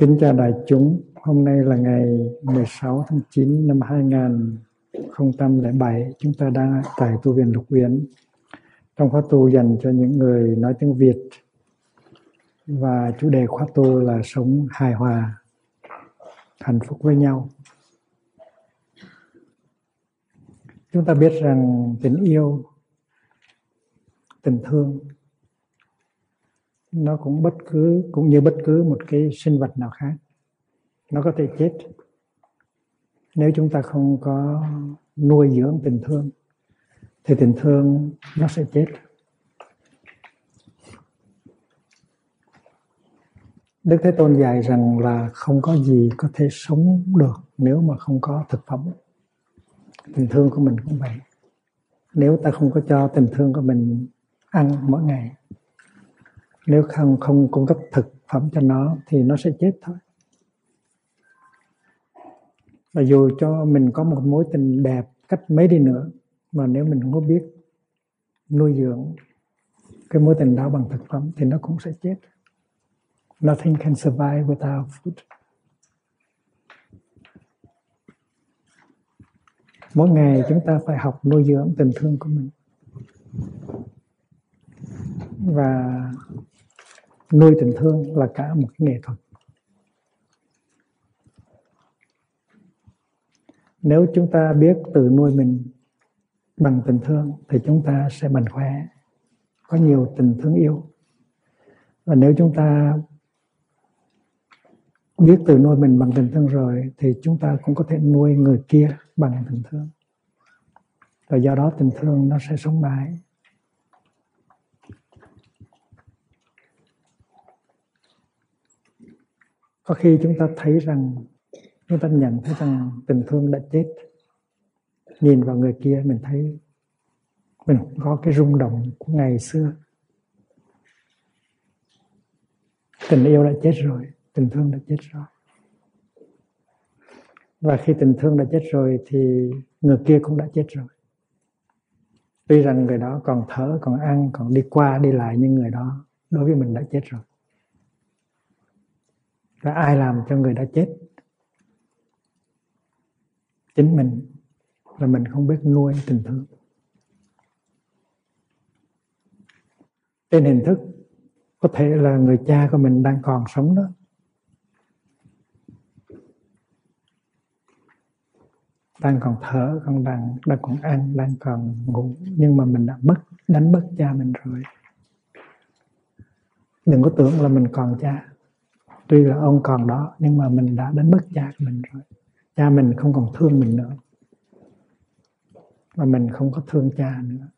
Kính chào đại chúng. Hôm nay là ngày 16 tháng 9 năm 2007. Chúng ta đang tại tu viện Lục Uyển. Trong khóa tu dành cho những người nói tiếng Việt. Và chủ đề khóa tu là sống hài hòa, hạnh phúc với nhau. Chúng ta biết rằng tình yêu, tình thương nó cũng bất cứ, cũng như bất cứ một cái sinh vật nào khác nó có thể chết nếu chúng ta không có nuôi dưỡng tình thương thì tình thương nó sẽ chết Đức Thế Tôn dạy rằng là không có gì có thể sống được nếu mà không có thực phẩm. Tình thương của mình cũng vậy. Nếu ta không có cho tình thương của mình ăn mỗi ngày nếu không không cung cấp thực phẩm cho nó thì nó sẽ chết thôi. Và dù cho mình có một mối tình đẹp cách mấy đi nữa, mà nếu mình không có biết nuôi dưỡng cái mối tình đó bằng thực phẩm thì nó cũng sẽ chết. Nothing can survive without food. Mỗi ngày chúng ta phải học nuôi dưỡng tình thương của mình. Và nuôi tình thương là cả một cái nghệ thuật. Nếu chúng ta biết tự nuôi mình bằng tình thương thì chúng ta sẽ mạnh khỏe, có nhiều tình thương yêu. Và nếu chúng ta biết tự nuôi mình bằng tình thương rồi thì chúng ta cũng có thể nuôi người kia bằng tình thương. Và do đó tình thương nó sẽ sống mãi. Có khi chúng ta thấy rằng, chúng ta nhận thấy rằng tình thương đã chết. Nhìn vào người kia, mình thấy mình có cái rung động của ngày xưa. Tình yêu đã chết rồi, tình thương đã chết rồi. Và khi tình thương đã chết rồi thì người kia cũng đã chết rồi. Tuy rằng người đó còn thở, còn ăn, còn đi qua, đi lại, nhưng người đó đối với mình đã chết rồi và ai làm cho người đã chết? Chính mình. Là mình không biết nuôi tình thương. Trên hình thức, có thể là người cha của mình đang còn sống đó. Đang còn thở, còn đang đang còn ăn, đang còn ngủ. Nhưng mà mình đã mất, đánh mất cha mình rồi. Đừng có tưởng là mình còn cha tuy là ông còn đó, nhưng mà mình đã đánh mất cha của mình rồi. Cha mình không còn thương mình nữa. Mà mình không có thương cha nữa.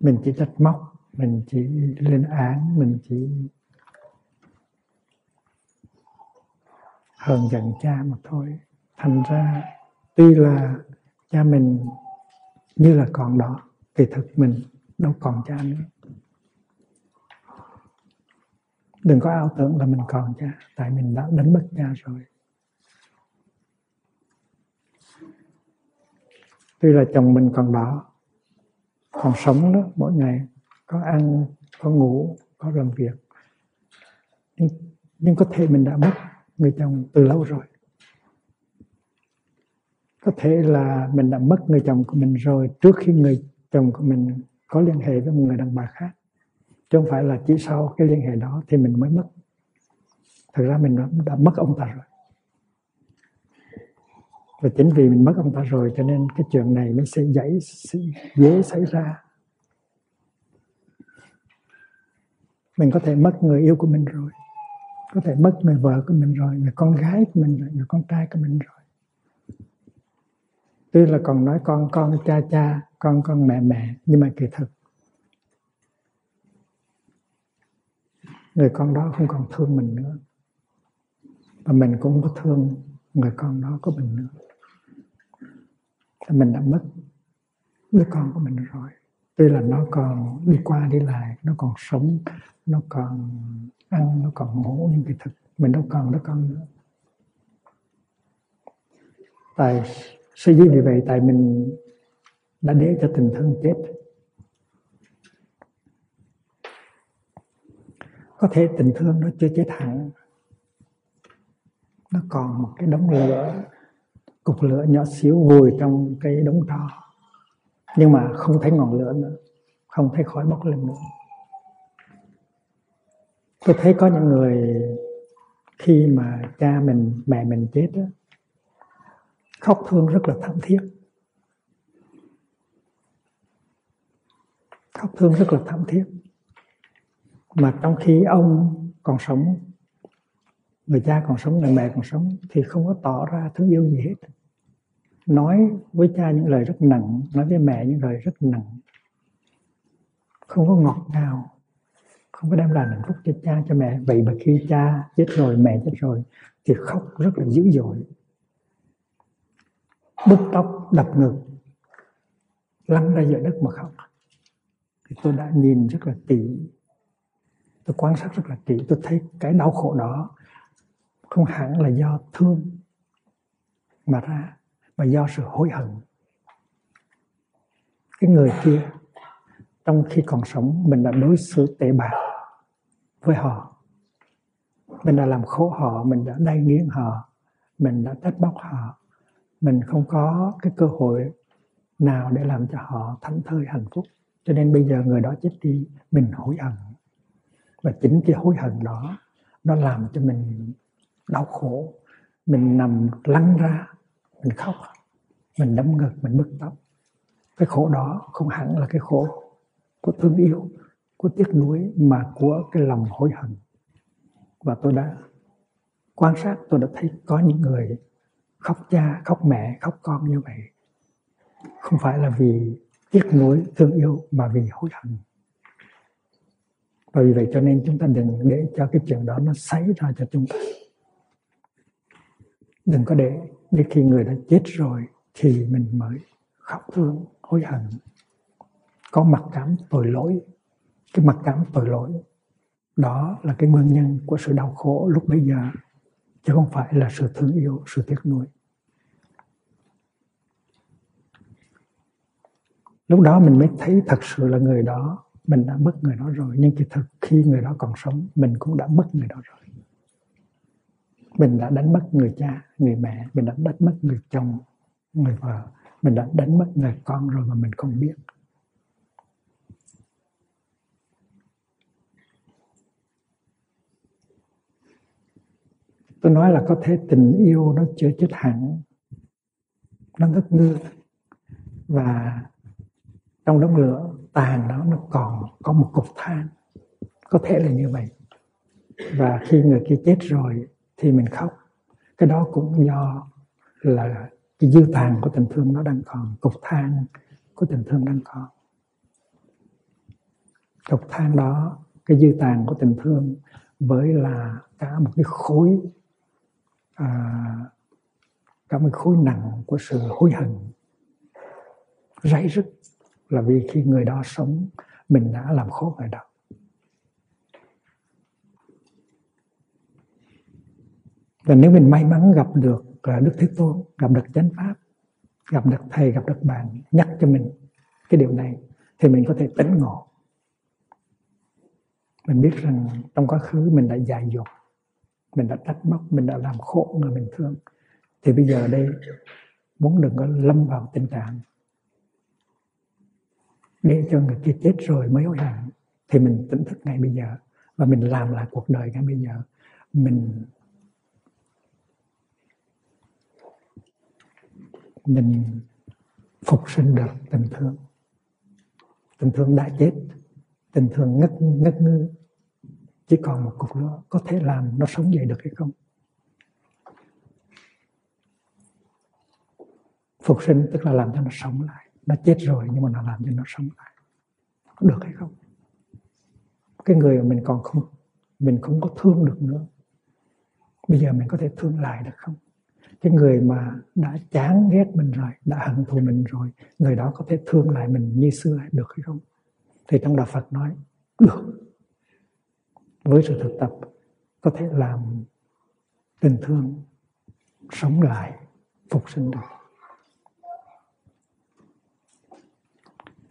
Mình chỉ trách móc, mình chỉ lên án, mình chỉ hờn giận cha mà thôi. Thành ra, tuy là cha mình như là còn đó thì thực mình đâu còn cha nữa đừng có ảo tưởng là mình còn cha tại mình đã đánh mất cha rồi. Tuy là chồng mình còn đó còn sống đó mỗi ngày có ăn có ngủ có làm việc. Nhưng, nhưng có thể mình đã mất người chồng từ lâu rồi. Có thể là mình đã mất người chồng của mình rồi trước khi người chồng của mình có liên hệ với một người đàn bà khác chứ không phải là chỉ sau cái liên hệ đó thì mình mới mất. Thực ra mình đã, đã mất ông ta rồi. Và chính vì mình mất ông ta rồi cho nên cái chuyện này mới sẽ dễ dễ xảy ra. Mình có thể mất người yêu của mình rồi. Có thể mất người vợ của mình rồi người con gái của mình rồi người con trai của mình rồi. Tuy là còn nói con con cha cha con con mẹ mẹ nhưng mà kỳ thực người con đó không còn thương mình nữa. Và mình cũng không có thương người con đó của mình nữa. Thì mình đã mất đứa con của mình rồi. Tuy là nó còn đi qua đi lại, nó còn sống, nó còn ăn, nó còn ngủ, nhưng cái thực mình đâu còn đứa con nữa. Tại, suy dĩ vì vậy tại mình đã để cho tình thương chết. Có thể tình thương nó chưa chết hẳn. Nó còn một cái đống lửa cục lửa nhỏ xíu vùi trong cái đống tro nhưng mà không thấy ngọn lửa nữa không thấy khói bốc lên nữa. Tôi thấy có những người khi mà cha mình mẹ mình chết đó, khóc thương rất là thảm thiết. Khóc thương rất là thảm thiết mà trong khi ông còn sống, người cha còn sống, người mẹ còn sống, thì không có tỏ ra thương yêu gì hết. Nói với cha những lời rất nặng, nói với mẹ những lời rất nặng. Không có ngọt ngào, không có đem lại hạnh phúc cho cha, cho mẹ. Vậy mà khi cha chết rồi, mẹ chết rồi, thì khóc rất là dữ dội. Bứt tóc, đập ngực, lăn ra giữa đất mà khóc. Thì tôi đã nhìn rất là tỉ tôi quan sát rất là kỹ, tôi thấy cái đau khổ đó không hẳn là do thương mà ra, mà do sự hối hận. Cái người kia, trong khi còn sống, mình đã đối xử tệ bạc với họ. Mình đã làm khổ họ, mình đã đay nghiến họ, mình đã trách bóc họ. Mình không có cái cơ hội nào để làm cho họ thảnh thơi hạnh phúc. Cho nên bây giờ người đó chết đi, mình hối hận và chính cái hối hận đó, nó làm cho mình đau khổ. Mình nằm lăn ra, mình khóc, mình đấm ngực, mình bứt tóc. Cái khổ đó không hẳn là cái khổ của thương yêu, của tiếc nuối, mà của cái lòng hối hận. Và tôi đã quan sát, tôi đã thấy có những người khóc cha, khóc mẹ, khóc con như vậy. Không phải là vì tiếc nuối, thương yêu, mà vì hối hận và vì vậy cho nên chúng ta đừng để cho cái chuyện đó nó xảy ra cho chúng ta. Đừng có để đến khi người đã chết rồi thì mình mới khóc thương, hối hận. Có mặc cảm tội lỗi. Cái mặc cảm tội lỗi, đó là cái nguyên nhân của sự đau khổ lúc bây giờ, chứ không phải là sự thương yêu, sự tiếc nuối. Lúc đó mình mới thấy thật sự là người đó mình đã mất người đó rồi, nhưng kỳ thực khi người đó còn sống, mình cũng đã mất người đó rồi. Mình đã đánh mất người cha, người mẹ, mình đã đánh mất người chồng, người vợ, mình đã đánh mất người con rồi mà mình không biết. Tôi nói là có thể tình yêu nó chưa chết hẳn, nó ngất ngư. Và trong đống lửa tàn đó nó còn có một cục than. Có thể là như vậy. Và khi người kia chết rồi thì mình khóc. Cái đó cũng do là cái dư tàn của tình thương nó đang còn cục than của tình thương đang còn. Cục than đó cái dư tàn của tình thương với là cả một cái khối à, cả một khối nặng của sự hối hận rãy rứt là vì khi người đó sống, mình đã làm khổ người đó. Và nếu mình may mắn gặp được à, đức thế tôn, gặp được chánh pháp, gặp được thầy, gặp được bạn nhắc cho mình cái điều này, thì mình có thể tỉnh ngộ. Mình biết rằng trong quá khứ mình đã dại dột, mình đã trách móc, mình đã làm khổ người mình thương. Thì bây giờ đây, muốn đừng có lâm vào tình trạng để cho người kia chết rồi mới hối hận thì mình tỉnh thức ngay bây giờ. Và mình làm lại cuộc đời ngay bây giờ. Mình mình phục sinh được tình thương. Tình thương đã chết, tình thương ngất ngất ngư. Chỉ còn một cục đó có thể làm nó sống dậy được hay không? Phục sinh tức là làm cho nó sống lại nó chết rồi nhưng mà nó làm cho nó sống lại. Có được hay không? Cái người mà mình còn không, mình không có thương được nữa, bây giờ mình có thể thương lại được không? Cái người mà đã chán ghét mình rồi, đã hận thù mình rồi, người đó có thể thương lại mình như xưa được hay không? Thì trong đạo Phật nói, được. Với sự thực tập, có thể làm tình thương sống lại, phục sinh được.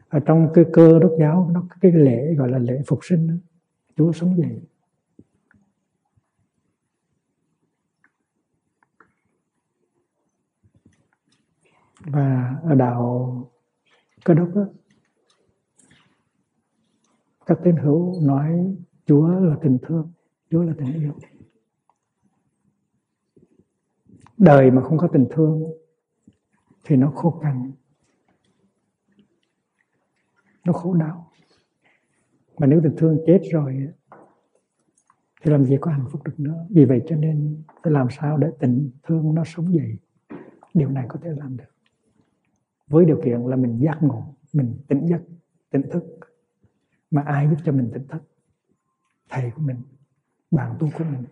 ở trong cái cơ đốc giáo nó cái lễ gọi là lễ phục sinh đó. Chúa sống dậy và ở đạo cơ đốc đó, các tín hữu nói Chúa là tình thương, Chúa là tình yêu. Đời mà không có tình thương thì nó khô cằn, nó khổ đau. Mà nếu tình thương chết rồi, thì làm gì có hạnh phúc được nữa. Vì vậy cho nên phải làm sao để tình thương nó sống dậy. Điều này có thể làm được. Với điều kiện là mình giác ngộ, mình tỉnh giấc, tỉnh thức. Mà ai giúp cho mình tỉnh thức? Thầy của mình, bạn tu của mình.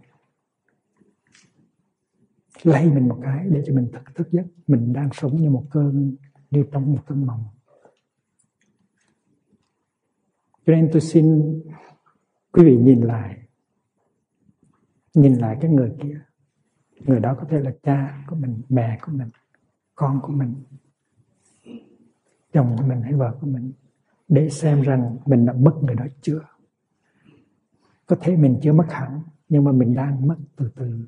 Lay mình một cái để cho mình thức thức giấc. Mình đang sống như một cơn như trong một cơn mộng. Cho nên tôi xin quý vị nhìn lại nhìn lại cái người kia. Người đó có thể là cha của mình, mẹ của mình, con của mình, chồng của mình hay vợ của mình. Để xem rằng mình đã mất người đó chưa. Có thể mình chưa mất hẳn, nhưng mà mình đang mất từ từ.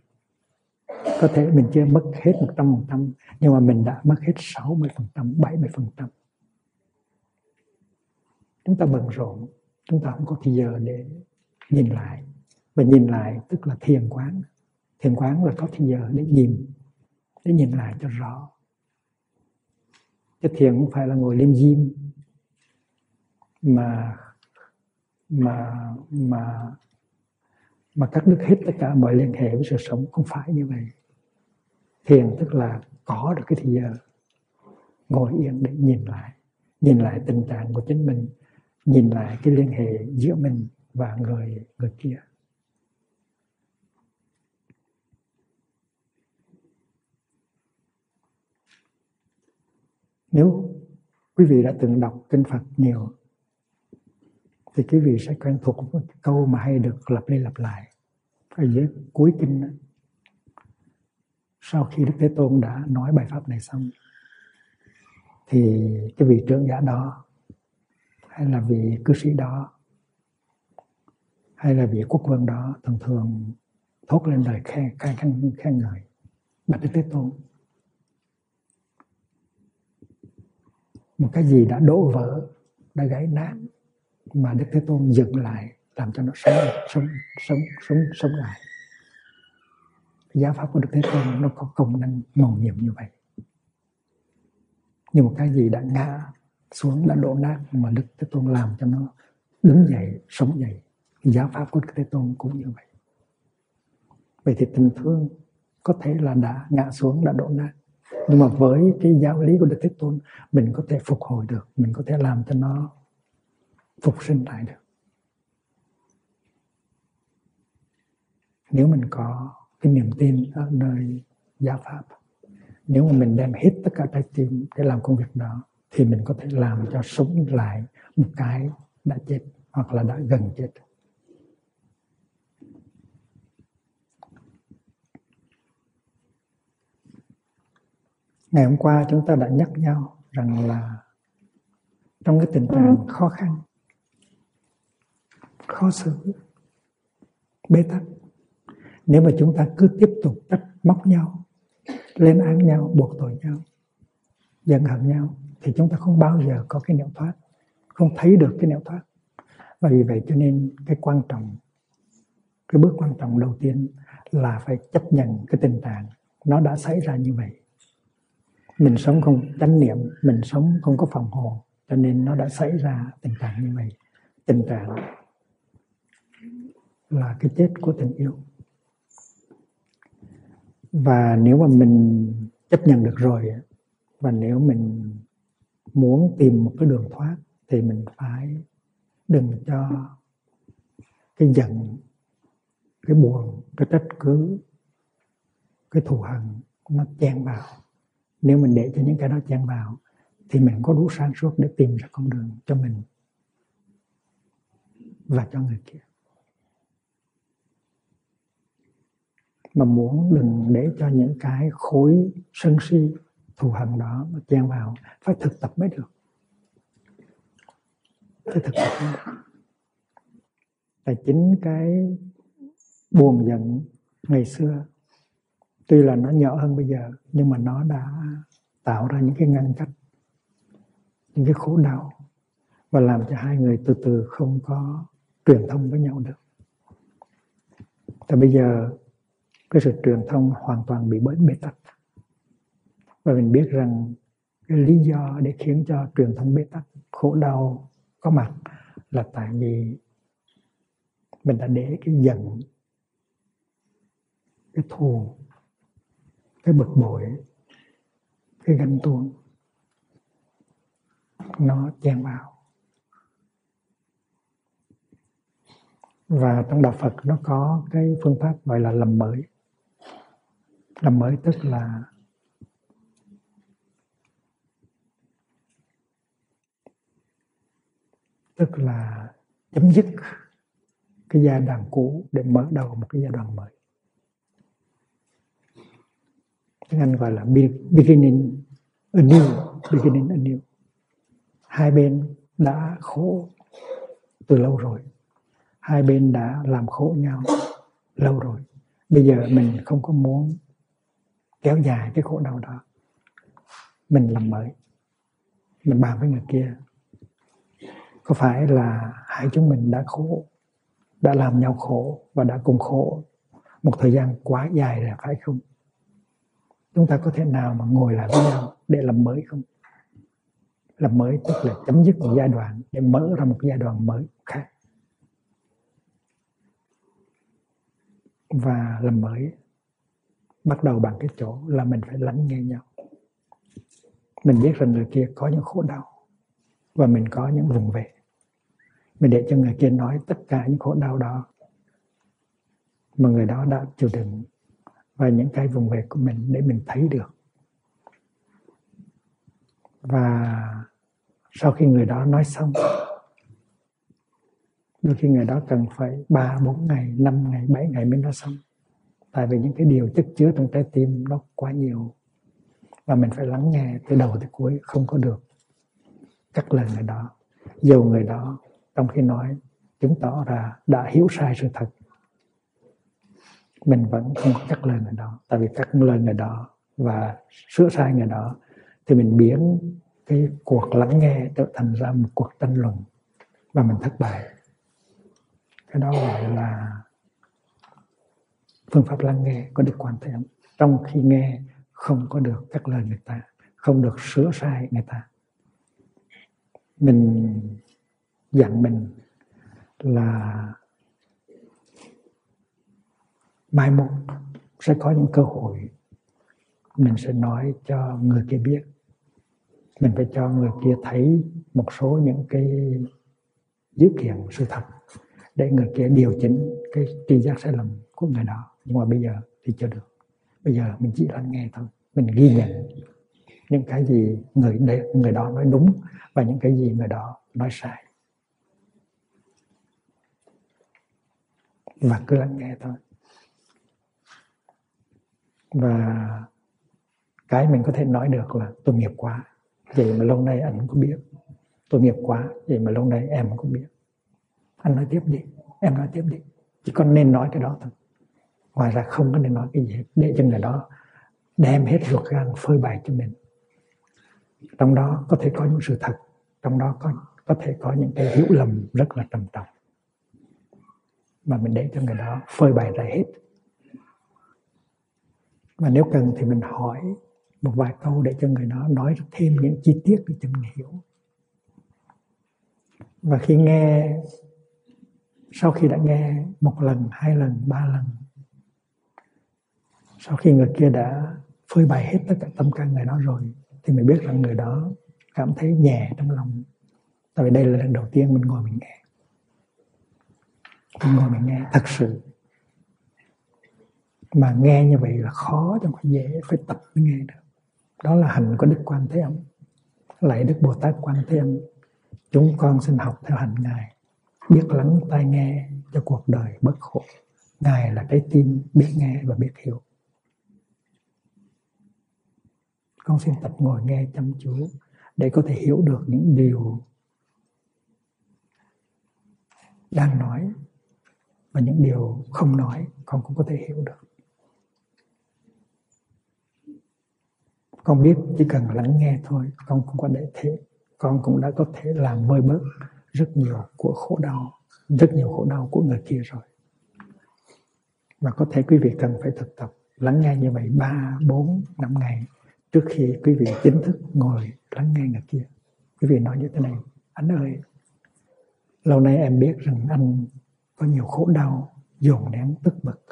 Có thể mình chưa mất hết một trăm phần trăm, nhưng mà mình đã mất hết 60 phần trăm 70 phần trăm chúng ta bận rộn, chúng ta không có thời giờ để nhìn lại. Và nhìn lại tức là thiền quán. Thiền quán là có thời giờ để nhìn để nhìn lại cho rõ. Cái thiền không phải là ngồi liêm diêm mà mà mà mà cắt đứt hết tất cả mọi liên hệ với sự sống. Không phải như vậy. Thiền tức là có được cái thời giờ ngồi yên để nhìn lại nhìn lại tình trạng của chính mình nhìn lại cái liên hệ giữa mình và người người kia nếu quý vị đã từng đọc kinh Phật nhiều, thì quý vị sẽ quen thuộc một câu mà hay được lặp đi lặp lại ở dưới cuối kinh đó. sau khi Đức Thế Tôn đã nói bài pháp này xong, thì cái vị trưởng giả đó hay là vị cư sĩ đó hay là vị quốc vương đó thường thường thốt lên lời khen khen khen, khen ngợi bạch đức thế tôn. Một cái gì đã đổ vỡ đã gãy nát mà đức thế tôn dựng lại làm cho nó sống sống sống sống sống lại. Giáo pháp của đức thế tôn nó có công năng màu nhiệm như vậy. Như một cái gì đã ngã xuống đã đổ nát mà đức thế tôn làm cho nó đứng dậy, sống dậy. Giáo pháp của đức thế tôn cũng như vậy. Vậy thì tình thương có thể là đã ngã xuống đã đổ nát nhưng mà với cái giáo lý của đức thế tôn, mình có thể phục hồi được, mình có thể làm cho nó phục sinh lại được. Nếu mình có cái niềm tin ở nơi giáo pháp, nếu mà mình đem hết tất cả trái tim để làm công việc đó thì mình có thể làm cho sống lại một cái đã chết hoặc là đã gần chết. Ngày hôm qua chúng ta đã nhắc nhau rằng là trong cái tình trạng khó khăn khó xử bế tắc nếu mà chúng ta cứ tiếp tục trách móc nhau lên án nhau buộc tội nhau giận hận nhau, thì chúng ta không bao giờ có cái nẻo thoát, không thấy được cái nẻo thoát. Và vì vậy cho nên cái quan trọng, cái bước quan trọng đầu tiên là phải chấp nhận cái tình trạng nó đã xảy ra như vậy. Mình sống không chánh niệm, mình sống không có phòng hộ, cho nên nó đã xảy ra tình trạng như vậy. Tình trạng là cái chết của tình yêu. Và nếu mà mình chấp nhận được rồi và nếu mình muốn tìm một cái đường thoát thì mình phải đừng cho cái giận, cái buồn, cái trách cứ, cái thù hận nó chen vào. Nếu mình để cho những cái đó chen vào thì mình có đủ sáng suốt để tìm ra con đường cho mình và cho người kia. Mà muốn đừng để cho những cái khối sân si thù hận đó nó chen vào, phải thực tập mới được. Phải thực tập mới được. Tại chính cái buồn giận ngày xưa, tuy là nó nhỏ hơn bây giờ, nhưng mà nó đã tạo ra những cái ngăn cách, những cái khổ đau, và làm cho hai người từ từ không có truyền thông với nhau được. Thì bây giờ, cái sự truyền thông hoàn toàn bị bế tắc và mình biết rằng cái lý do để khiến cho truyền thống bế tắc, khổ đau có mặt là tại vì mình đã để cái giận, cái thù, cái bực bội, cái ganh tuông nó chen vào. Và trong đạo Phật nó có cái phương pháp gọi là làm mới. Làm mới tức là tức là chấm dứt cái giai đoạn cũ để mở đầu một cái giai đoạn mới. Tiếng Anh gọi là beginning new, beginning new. hai bên đã khổ từ lâu rồi. Hai bên đã làm khổ nhau lâu rồi. Bây giờ mình không có muốn kéo dài cái khổ đau đó. Mình làm mới. Mình bàn với người kia có phải là hai chúng mình đã khổ, đã làm nhau khổ và đã cùng khổ một thời gian quá dài rồi, phải không? Chúng ta có thể nào mà ngồi lại với nhau để làm mới không? Làm mới tức là chấm dứt một giai đoạn để mở ra một giai đoạn mới khác. Và làm mới, bắt đầu bằng cái chỗ là mình phải lắng nghe nhau. Mình biết rằng người kia có những khổ đau và mình có những vùng về mình để cho người kia nói tất cả những khổ đau đó mà người đó đã chịu đựng và những cái vùng về của mình để mình thấy được. Và sau khi người đó nói xong, đôi khi người đó cần phải ba, bốn ngày, năm ngày, bảy ngày mới nói xong. Tại vì những cái điều chất chứa trong trái tim nó quá nhiều và mình phải lắng nghe từ đầu tới cuối, không có được cắt lời người đó dù người đó trong khi nói, chứng tỏ ra đã hiểu sai sự thật. Mình vẫn không có cắt lời người đó. Tại vì cắt lời người đó và sửa sai người đó, thì mình biến cái cuộc lắng nghe trở thành ra một cuộc tranh luận và mình thất bại. Cái đó gọi là phương pháp lắng nghe có được quan thế âm trong khi nghe không có được cắt lời người ta, không được sửa sai người ta. Mình dặn mình là mai một sẽ có những cơ hội mình sẽ nói cho người kia biết. Mình phải cho người kia thấy một số những cái dữ kiện sự thật để người kia điều chỉnh cái tri giác sai lầm của người đó. Nhưng mà bây giờ thì chưa được. Bây giờ mình chỉ lắng nghe thôi. Mình ghi nhận những cái gì người đấy, người đó nói đúng và những cái gì người đó nói sai. Và cứ lắng nghe thôi. Và cái mình có thể nói được là tôi nghiệp quá. Vậy mà lâu nay anh cũng biết. Tôi nghiệp quá, vậy mà lâu nay em cũng biết. Anh nói tiếp đi, em nói tiếp đi. Chỉ còn nên nói cái đó thôi. Ngoài ra không có nên nói cái gì hết. Để cho người đó đem hết ruột gan phơi bày cho mình. Trong đó có thể có những sự thật. Trong đó có có thể có những cái hiểu lầm rất là trầm trọng mà mình để cho người đó, phơi bày ra hết. Và nếu cần thì mình hỏi một vài câu để cho người đó nói thêm những chi tiết để cho mình hiểu. Và khi nghe, sau khi đã nghe một lần, hai lần, ba lần, sau khi người kia đã phơi bày hết tất cả tâm can người đó rồi, thì mình biết rằng người đó cảm thấy nhẹ trong lòng. Tại vì đây là lần đầu tiên mình ngồi mình nghe ngồi mình nghe. Thật sự. Mà nghe như vậy là khó chẳng phải dễ phải tập mới nghe được. Đó là hành của đức quan thế âm. Lại đức bồ tát quan thế âm. Chúng con xin học theo hành ngài. Biết lắng tai nghe cho cuộc đời bất khổ. Ngài là trái tim biết nghe và biết hiểu. Con xin tập ngồi nghe chăm chú để có thể hiểu được những điều đang nói và những điều không nói, con cũng có thể hiểu được. Con biết chỉ cần lắng nghe thôi, con cũng có để thế. Con cũng đã có thể làm vơi bớt rất nhiều của khổ đau, rất nhiều khổ đau của người kia rồi. Và có thể quý vị cần phải thực tập lắng nghe như vậy ba, bốn, năm ngày trước khi quý vị chính thức ngồi lắng nghe người kia. Quý vị nói như thế này, anh ơi, lâu nay em biết rằng anh có nhiều khổ đau, dồn nén, tức bực.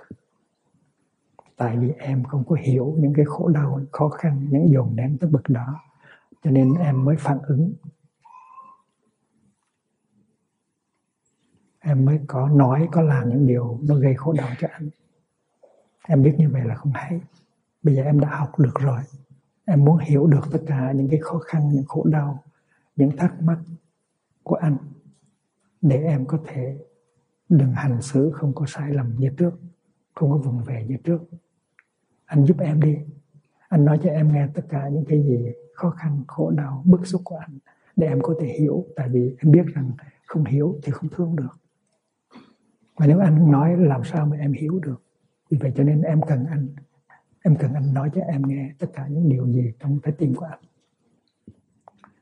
Tại vì em không có hiểu những cái khổ đau, khó khăn, những dồn nén, tức bực đó. Cho nên em mới phản ứng. Em mới có nói, có làm những điều nó gây khổ đau cho anh. Em biết như vậy là không hay. Bây giờ em đã học được rồi. Em muốn hiểu được tất cả những cái khó khăn, những khổ đau, những thắc mắc của anh để em có thể đừng hành xử không có sai lầm như trước, không có vùng về như trước. Anh giúp em đi. Anh nói cho em nghe tất cả những cái gì khó khăn, khổ đau, bức xúc của anh để em có thể hiểu. Tại vì em biết rằng không hiểu thì không thương được. Mà nếu anh nói làm sao mà em hiểu được? Vì vậy cho nên em cần anh. Em cần anh nói cho em nghe tất cả những điều gì trong trái tim của anh.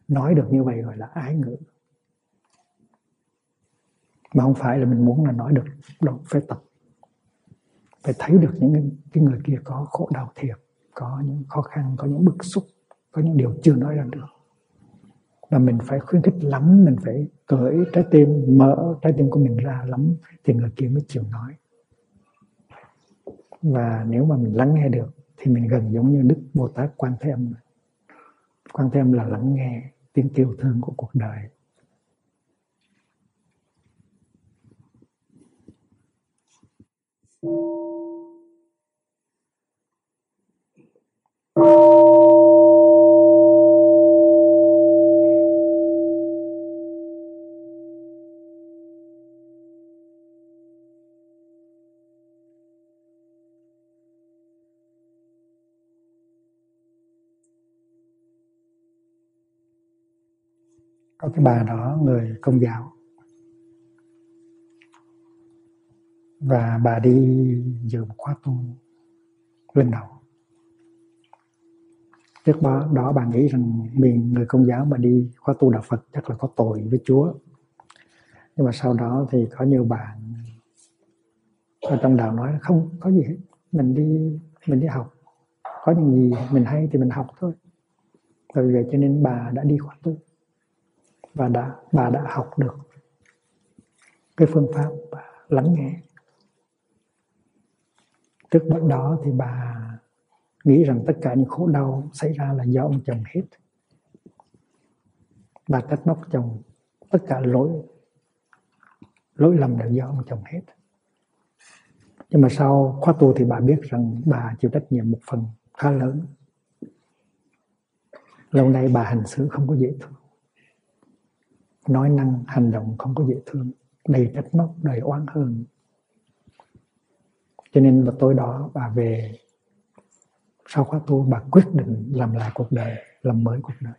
Nói được như vậy gọi là ái ngữ mà không phải là mình muốn là nói được, đâu, phải tập. Phải thấy được những cái người kia có khổ đau thiệt, có những khó khăn, có những bức xúc, có những điều chưa nói ra được. Và mình phải khuyến khích lắm, mình phải cởi trái tim, mở trái tim của mình ra lắm thì người kia mới chịu nói. Và nếu mà mình lắng nghe được thì mình gần giống như đức bồ tát quan thế âm. Quan thế âm là lắng nghe tiếng kêu thương của cuộc đời. Có cái bà đó người công giáo. Và bà đi dự một khóa tu lên đầu. Trước đó, đó bà nghĩ rằng mình người công giáo mà đi khóa tu đạo Phật chắc là có tội với Chúa. Nhưng mà sau đó thì có nhiều bạn ở trong đạo nói không có gì hết. Mình đi mình đi học. Có những gì mình hay thì mình học thôi. Vì vậy cho nên bà đã đi khóa tu. Và đã bà đã học được cái phương pháp lắng nghe trước đó thì bà nghĩ rằng tất cả những khổ đau xảy ra là do ông chồng hết. Bà trách móc chồng, tất cả lỗi lỗi lầm đều do ông chồng hết. Nhưng mà sau khóa tu thì bà biết rằng bà chịu trách nhiệm một phần khá lớn. Lâu nay bà hành xử không có dễ thương. Nói năng, hành động không có dễ thương. Đầy trách móc, đầy oán hờn cho nên vào tối đó bà về sau khóa tu bà quyết định làm lại cuộc đời làm mới cuộc đời.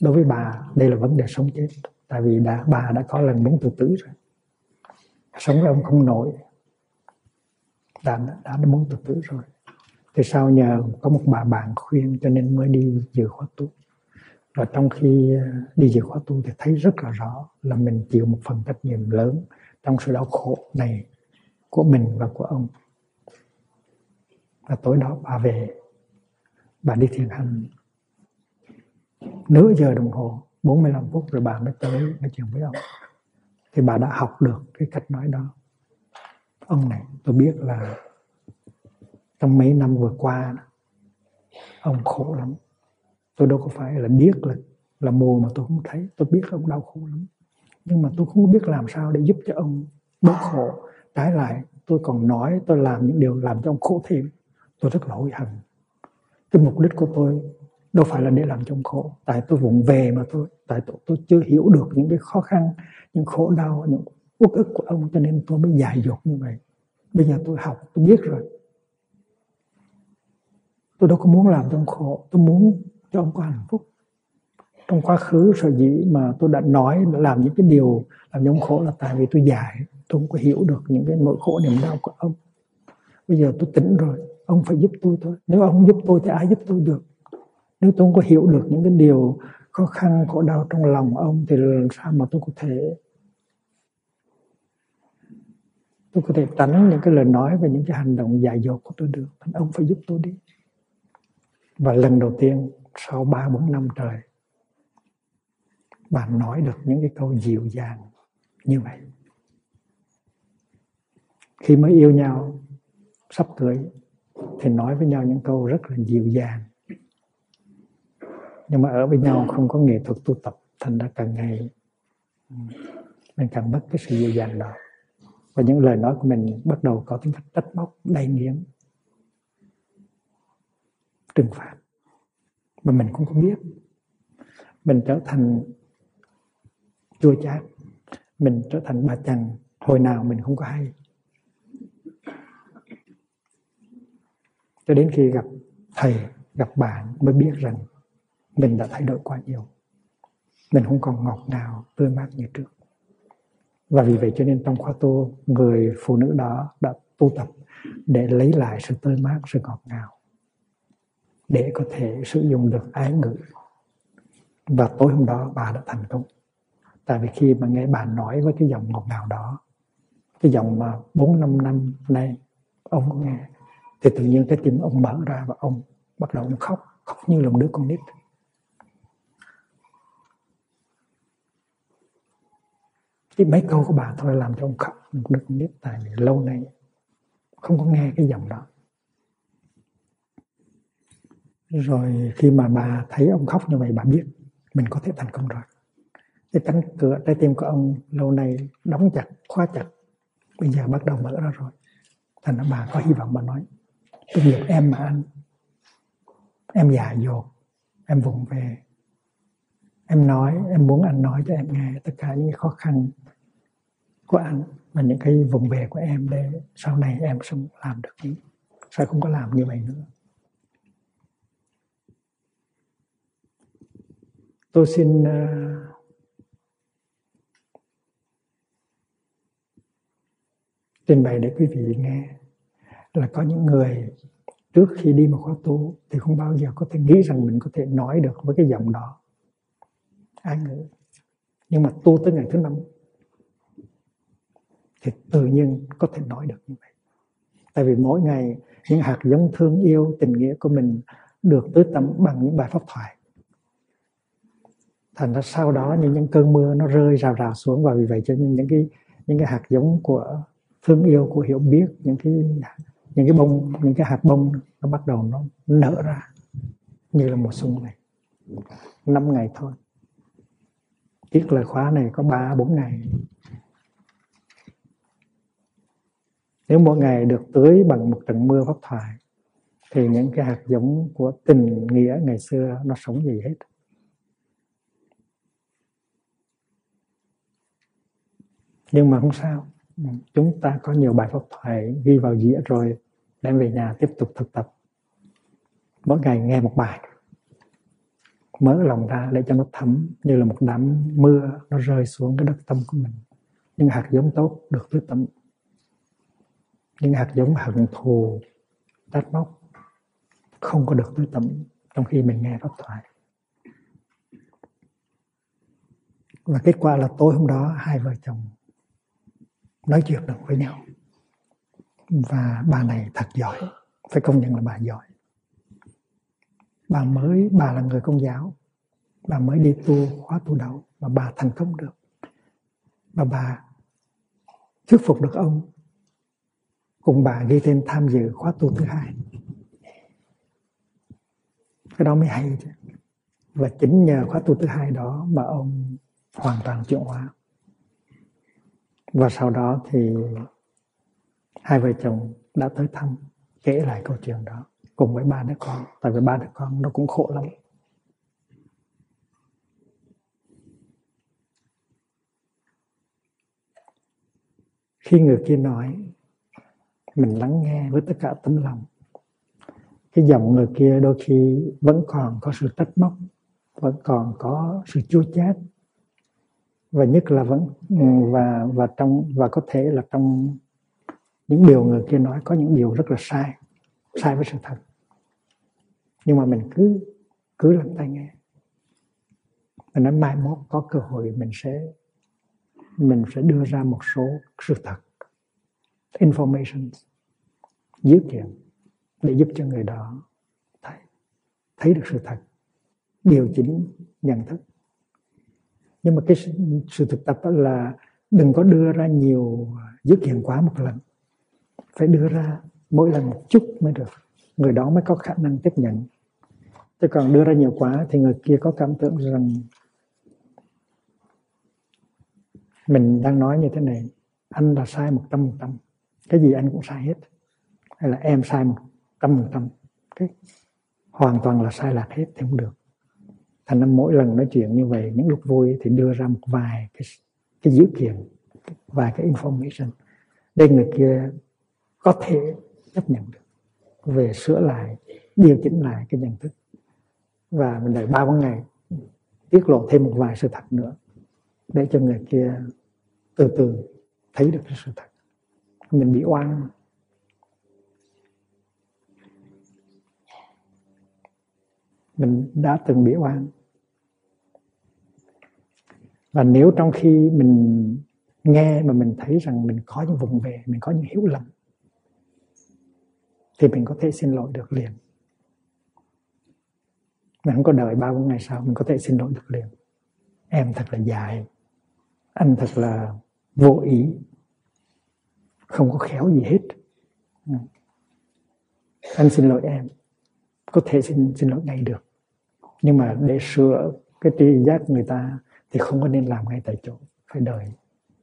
Đối với bà đây là vấn đề sống chết. Tại vì đã bà đã có lần muốn tự tử rồi. Sống với ông không nổi. Đã, đã, đã muốn tự tử rồi. Thì sau nhờ có một bà bạn khuyên cho nên mới đi dự khóa tu. Và trong khi ờ, đi dự khóa tu thì thấy rất là rõ là mình chịu một phần trách nhiệm lớn trong sự đau khổ này của mình và của ông. Và tối đó bà về, bà đi thiền hành. Nửa giờ đồng hồ 45 phút rồi bà mới tới, nói chuyện với ông. Thì bà đã học được cái cách nói đó. Ông này, tôi biết là trong mấy năm vừa qua ông khổ lắm. Tôi đâu có phải là biết là là mù mà tôi không thấy. Tôi biết ông đau khổ lắm. Nhưng mà tôi không biết làm sao để giúp cho ông bớt khổ trái lại tôi còn nói tôi làm những điều làm cho ông khổ thêm. Tôi rất là hối hận cái mục đích của tôi đâu phải là để làm cho ông khổ. Tại tôi vụng về mà thôi tại tôi, tôi chưa hiểu được những cái khó khăn những khổ đau những uất ức của ông cho nên tôi mới dài dột như vậy. Bây giờ tôi học tôi biết rồi. Tôi đâu có muốn làm cho ông khổ tôi muốn cho ông có hạnh phúc trong quá khứ, sở dĩ mà tôi đã nói làm những cái điều làm nhóm khổ là tại vì tôi dài tôi không có hiểu được những cái nỗi khổ niềm đau của ông. Bây giờ tôi tỉnh rồi, ông phải giúp tôi thôi. Nếu ông không giúp tôi thì ai giúp tôi được? Nếu tôi không có hiểu được những cái điều khó khăn, khổ đau trong lòng ông thì làm sao mà tôi có thể, tôi có thể tránh những cái lời nói và những cái hành động dại dột của tôi được. Ông phải giúp tôi đi. Và lần đầu tiên, sau ba, bốn năm trời bạn nói được những cái câu dịu dàng như vậy. Khi mới yêu nhau, sắp cưới, thì nói với nhau những câu rất là dịu dàng. Nhưng mà ở với nhau không có nghệ thuật tu tập, thành ra càng ngày ừ, mình càng mất cái sự dịu dàng đó. Và những lời nói của mình bắt đầu có tính cách trách móc đầy nghiến. Trừng phạt. Mà mình cũng không biết. Mình trở thành chua chát mình trở thành bà chằn hồi nào mình không có hay. Cho đến khi gặp thầy, gặp bạn mới biết rằng mình đã thay đổi quá nhiều. Mình không còn ngọt ngào, tươi mát như trước. Và vì vậy cho nên trong khóa tu người phụ nữ đó đã tu tập để lấy lại sự tươi mát, sự ngọt ngào, để có thể sử dụng được ái ngữ. Và tối hôm đó bà đã thành công tại vì khi mà nghe bà nói với cái giọng ngọt ngào đó, cái giọng mà bốn năm năm nay ông có nghe, thì tự nhiên cái tim ông mở ra và ông bắt đầu ông khóc khóc như là một đứa con nít. Chỉ mấy câu của bà thôi làm cho ông khóc một đứa con nít, tại vì lâu nay không có nghe cái giọng đó. Rồi khi mà bà thấy ông khóc như vậy, bà biết mình có thể thành công rồi cái cánh cửa trái tim của ông lâu nay đóng chặt khóa chặt. Bây giờ bắt đầu mở ra rồi. Thành ra bà có hy vọng bà nói tôi nghiệp em mà anh em già dột em vùng về em nói em muốn anh nói cho em nghe tất cả những khó khăn của anh và những cái vùng về của em để sau này em sẽ làm được sẽ không có làm như vậy nữa? Tôi xin uh, trình bày để quý vị nghe là có những người trước khi đi một khóa tu thì không bao giờ có thể nghĩ rằng mình có thể nói được với cái giọng đó. Ai ngữ nhưng mà tu tới ngày thứ năm thì tự nhiên có thể nói được như vậy. Tại vì mỗi ngày những hạt giống thương yêu, tình nghĩa của mình được tưới tắm bằng những bài pháp thoại. Thành ra sau đó những những cơn mưa nó rơi rào rào xuống và vì vậy cho nên những cái những cái hạt giống của thương yêu của hiểu biết, những cái những cái bông, những cái hạt bông nó bắt đầu nó nở ra như là mùa xuân này. Năm ngày thôi. Tiết lời khóa này có ba, bốn ngày. Nếu mỗi ngày được tưới bằng một trận mưa pháp thoại thì những cái hạt giống của tình nghĩa ngày xưa nó sống gì hết? Nhưng mà không sao. Dạ. chúng ta có nhiều bài pháp thoại ghi vào dĩa rồi đem về nhà tiếp tục thực tập. Mỗi ngày nghe một bài. Mở lòng ra để cho nó thấm như là một đám mưa nó rơi xuống cái đất tâm của mình. Những hạt giống tốt được tưới tẩm. Những hạt giống hận thù trách móc không có được tưới tẩm trong khi mình nghe pháp thoại. Và kết quả là tối hôm đó hai vợ chồng nói chuyện được với nhau. Và bà này thật giỏi. Phải công nhận là bà giỏi. Bà mới, bà là người công giáo. Bà mới đi tu, khóa tu đầu. Mà bà thành công được. Và bà thuyết phục được ông. Cùng bà ghi tên tham dự khóa tu thứ hai. Cái đó mới hay chứ. Và chính nhờ khóa tu thứ hai đó mà ông hoàn toàn chuyển hóa và sau đó thì hai vợ chồng đã tới thăm, kể lại câu chuyện đó cùng với ba đứa con. Tại vì ba đứa con nó cũng khổ lắm. Khi người kia nói, mình lắng nghe với tất cả tấm lòng. Cái giọng người kia đôi khi vẫn còn có sự trách móc, vẫn còn có sự chua chát và nhất là vẫn ừ, và và trong, và có thể là trong những điều người kia nói có những điều rất là sai sai với sự thật. Nhưng mà mình cứ cứ lắng tai nghe. Mình nói mai mốt có cơ hội mình sẽ mình sẽ đưa ra một số sự thật, information dữ kiện để giúp cho người đó thấy thấy được sự thật. Điều chỉnh nhận thức nhưng mà cái sự thực tập là đừng có đưa ra nhiều dữ kiện quá một lần. Phải đưa ra mỗi lần một chút mới được. Người đó mới có khả năng tiếp nhận. Chứ còn đưa ra nhiều quá thì người kia có cảm tưởng rằng mình đang nói như thế này. Anh là sai một trăm một trăm. Cái gì anh cũng sai hết. Hay là em sai một trăm một trăm. Cái hoàn toàn là sai lạc hết thì không được thành ra mỗi lần nói chuyện như vậy, những lúc vui thì đưa ra một vài cái cái dữ kiện, vài cái information để người kia có thể chấp nhận được, về sửa lại, điều chỉnh lại cái nhận thức. Và mình đợi ba bốn ngày, tiết lộ thêm một vài sự thật nữa để cho người kia từ từ thấy được cái sự thật. Mình bị oan. Mình đã từng bị oan và nếu trong khi mình nghe mà mình thấy rằng mình có những vùng về, mình có những hiểu lầm, thì mình có thể xin lỗi được liền. Mình không có đợi ba bốn ngày sau mình có thể xin lỗi được liền. Em thật là dài anh thật là vô ý, không có khéo gì hết. Anh xin lỗi em, có thể xin xin lỗi ngay được. Nhưng mà để sửa cái tri giác người ta thì không có nên làm ngay tại chỗ, phải đợi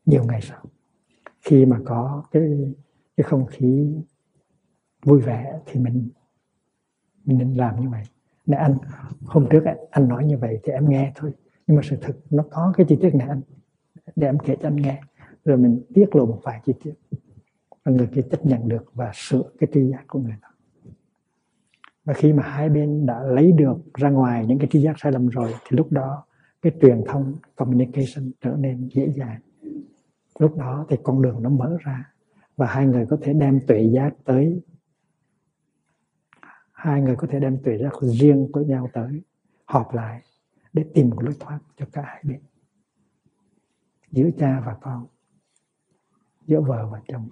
nhiều ngày sau. Khi mà có cái cái không khí vui vẻ thì mình mình nên làm như vậy. Này anh, hôm trước anh nói như vậy thì em nghe thôi, nhưng mà sự thực nó có cái chi tiết này anh, để em kể cho anh nghe. Rồi mình tiết lộ một vài chi tiết. Và người kia chấp nhận được và sửa cái tri giác của người đó. Và khi mà hai bên đã lấy được ra ngoài những cái tri giác sai lầm rồi, thì lúc đó cái truyền thông, communication trở nên dễ dàng. Lúc đó thì con đường nó mở ra và hai người có thể đem tuệ giác tới. Hai người có thể đem tuệ giác riêng của nhau tới, họp lại để tìm một lối thoát cho cả hai bên. Giữa cha và con, giữa vợ và chồng.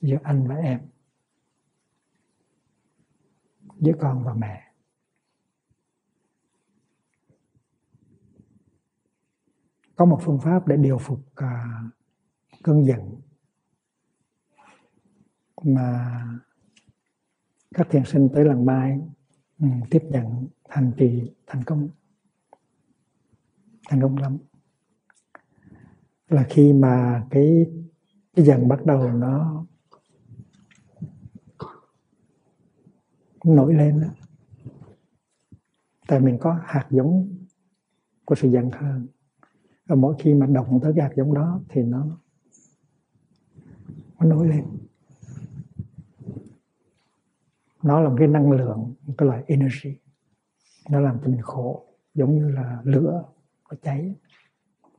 Giữa anh và em giữa con và mẹ. Có một phương pháp để điều phục uh, cơn giận. Mà các thiền sinh tới lần mai ừ, tiếp nhận thành trì thành công. Thành công lắm. Là khi mà cái cái dần bắt đầu nó nổi lên đó. tại mình có hạt giống của sự giận hờn và mỗi khi mà động tới cái hạt giống đó thì nó nó nổi lên. Nó là một cái năng lượng, một cái loại energy. Nó làm cho mình khổ, giống như là lửa có cháy.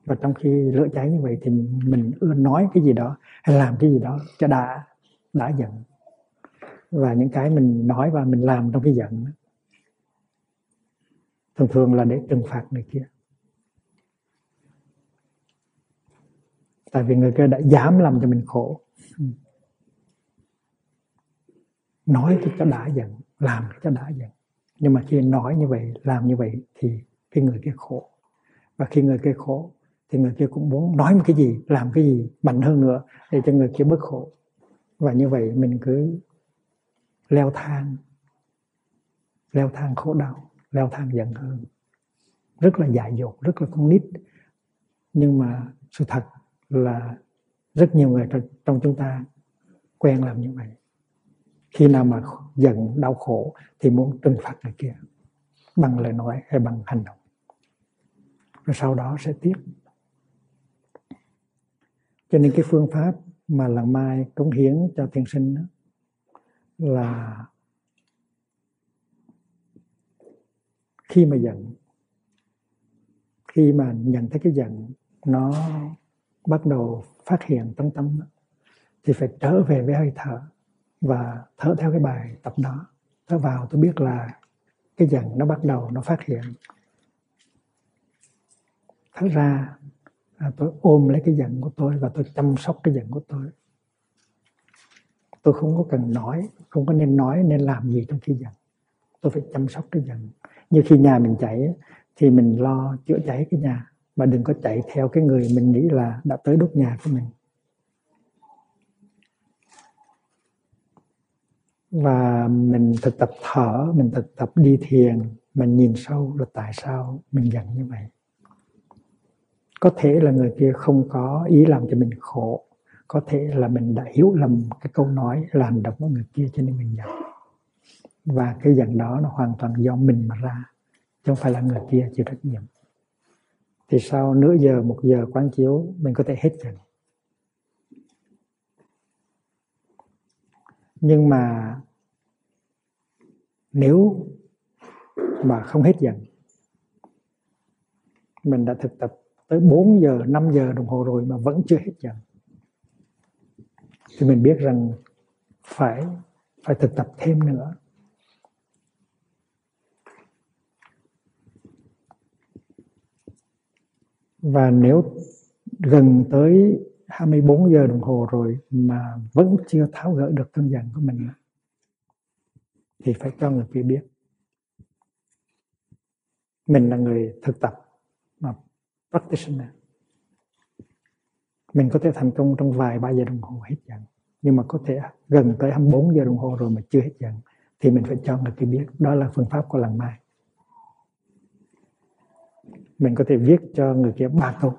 Và trong khi lửa cháy như vậy thì mình ưa nói cái gì đó, hay làm cái gì đó cho đã đã giận và những cái mình nói và mình làm trong cái giận thường thường là để trừng phạt người kia. Tại vì người kia đã dám làm cho mình khổ. Nói thì cho đã giận, làm thì cho đã giận. Nhưng mà khi nói như vậy, làm như vậy thì cái người kia khổ. Và khi người kia khổ thì người kia cũng muốn nói một cái gì, làm cái gì mạnh hơn nữa để cho người kia bớt khổ. Và như vậy mình cứ leo thang. Leo thang khổ đau, leo thang giận hơn rất là dại dột, rất là con nít. Nhưng mà sự thật là rất nhiều người trong chúng ta quen làm như vậy. Khi nào mà giận, đau khổ thì muốn trừng phạt người kia bằng lời nói hay bằng hành động. Rồi sau đó sẽ tiếp. Cho nên cái phương pháp mà lần mai cống hiến cho thiên sinh đó là khi mà giận khi mà nhận thấy cái giận nó bắt đầu phát hiện trong tâm thì phải trở về với hơi thở và thở theo cái bài tập đó. Thở vào tôi biết là cái giận nó bắt đầu nó phát hiện. Thở ra à, tôi ôm lấy cái giận của tôi và tôi chăm sóc cái giận của tôi tôi không có cần nói, không có nên nói nên làm gì trong khi giận. Tôi phải chăm sóc cái giận. Như khi nhà mình cháy thì mình lo chữa cháy cái nhà, mà đừng có chạy theo cái người mình nghĩ là đã tới đốt nhà của mình. Và mình thực tập thở, mình thực tập đi thiền, mình nhìn sâu là tại sao mình giận như vậy. Có thể là người kia không có ý làm cho mình khổ có thể là mình đã hiểu lầm cái câu nói là hành động của người kia cho nên mình giận. Và cái giận đó nó hoàn toàn do mình mà ra, chứ không phải là người kia chịu trách nhiệm. Thì sau nửa giờ, một giờ quán chiếu, mình có thể hết giận. Nhưng mà nếu mà không hết giận, mình đã thực tập tới 4 giờ 5 giờ đồng hồ rồi mà vẫn chưa hết giận thì mình biết rằng phải phải thực tập thêm nữa. Và nếu gần tới 24 giờ đồng hồ rồi mà vẫn chưa tháo gỡ được cơn giận của mình, thì phải cho người kia biết. Mình là người thực tập mà practitioner mình có thể thành công trong vài, ba giờ đồng hồ hết giận nhưng mà có thể gần tới 24 giờ đồng hồ rồi mà chưa hết giận thì mình phải cho người kia biết. Đó là phương pháp của lần mai. Mình có thể viết cho người kia ba câu.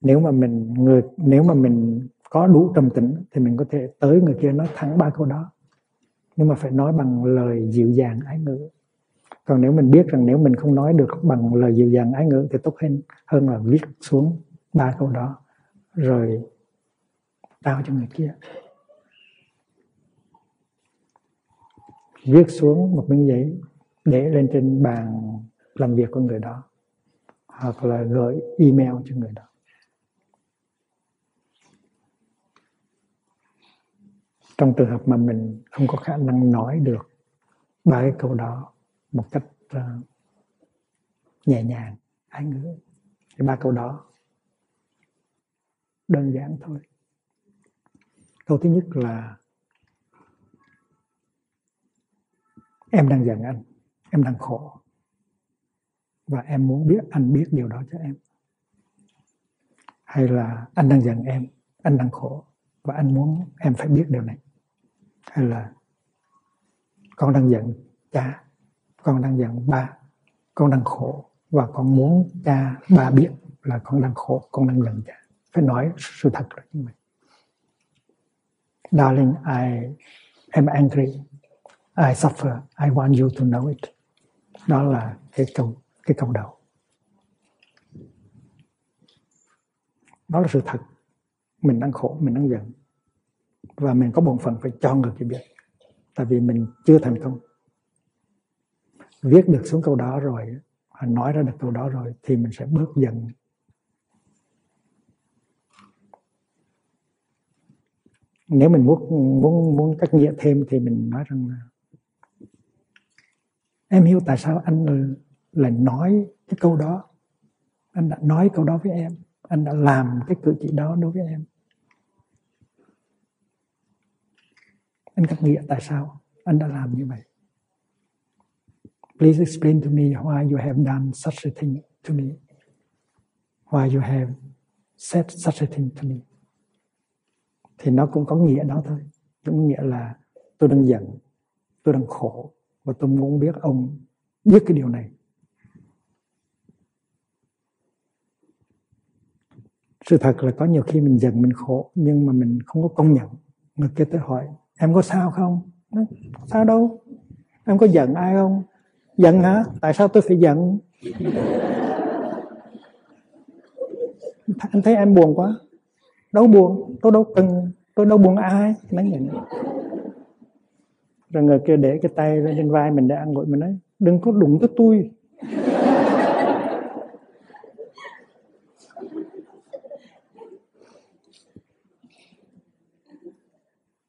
Nếu mà mình, người, nếu mà mình có đủ trầm tĩnh thì mình có thể tới người kia nói thẳng ba câu đó. Nhưng mà phải nói bằng lời dịu dàng, ái ngữ. Còn nếu mình biết rằng nếu mình không nói được bằng lời dịu dàng, ái ngữ thì tốt hơn hơn là viết xuống ba câu đó rồi trao cho người kia. Viết xuống một miếng giấy để lên trên bàn làm việc của người đó hoặc là gửi email cho người đó. Trong trường hợp mà mình không có khả năng nói được ba cái câu đó một cách uh, nhẹ nhàng ái ngữ thì ba câu đó đơn giản thôi. Câu thứ nhất là, em đang giận anh, em đang khổ, và em muốn biết anh biết điều đó cho em. Hay là anh đang giận em, anh đang khổ, và anh muốn em phải biết điều này. Hay là, con đang giận cha, con đang giận ba, con đang khổ, và con muốn cha ba biết là con đang khổ, con đang giận cha phải nói sự thật là như vậy. Darling, I am angry. I suffer. I want you to know it. Đó là cái câu cái câu đầu. Đó là sự thật. Mình đang khổ, mình đang giận. Và mình có bổn phận phải cho người kia biết. Tại vì mình chưa thành công. Viết được xuống câu đó rồi, nói ra được câu đó rồi, thì mình sẽ bớt giận. Nếu mình muốn muốn muốn cách nghĩa thêm thì mình nói rằng là, em hiểu tại sao anh lại nói cái câu đó. Anh đã nói câu đó với em. Anh đã làm cái cử chỉ đó đối với em. Anh cách nghĩa tại sao anh đã làm như vậy? Please explain to me why you have done such a thing to me. Why you have said such a thing to me thì nó cũng có nghĩa đó thôi. Cũng nghĩa là tôi đang giận, tôi đang khổ và tôi muốn biết ông biết cái điều này. Sự thật là có nhiều khi mình giận, mình khổ nhưng mà mình không có công nhận. Người kia tới hỏi, em có sao không? Sao đâu? Em có giận ai không? Giận hả? Tại sao tôi phải giận? Anh thấy em buồn quá đâu buồn, tôi đâu cần, tôi đâu buồn ai nói vậy rồi người kia để cái tay lên trên vai mình để ăn ngồi mình nói, đừng có đụng tới tôi.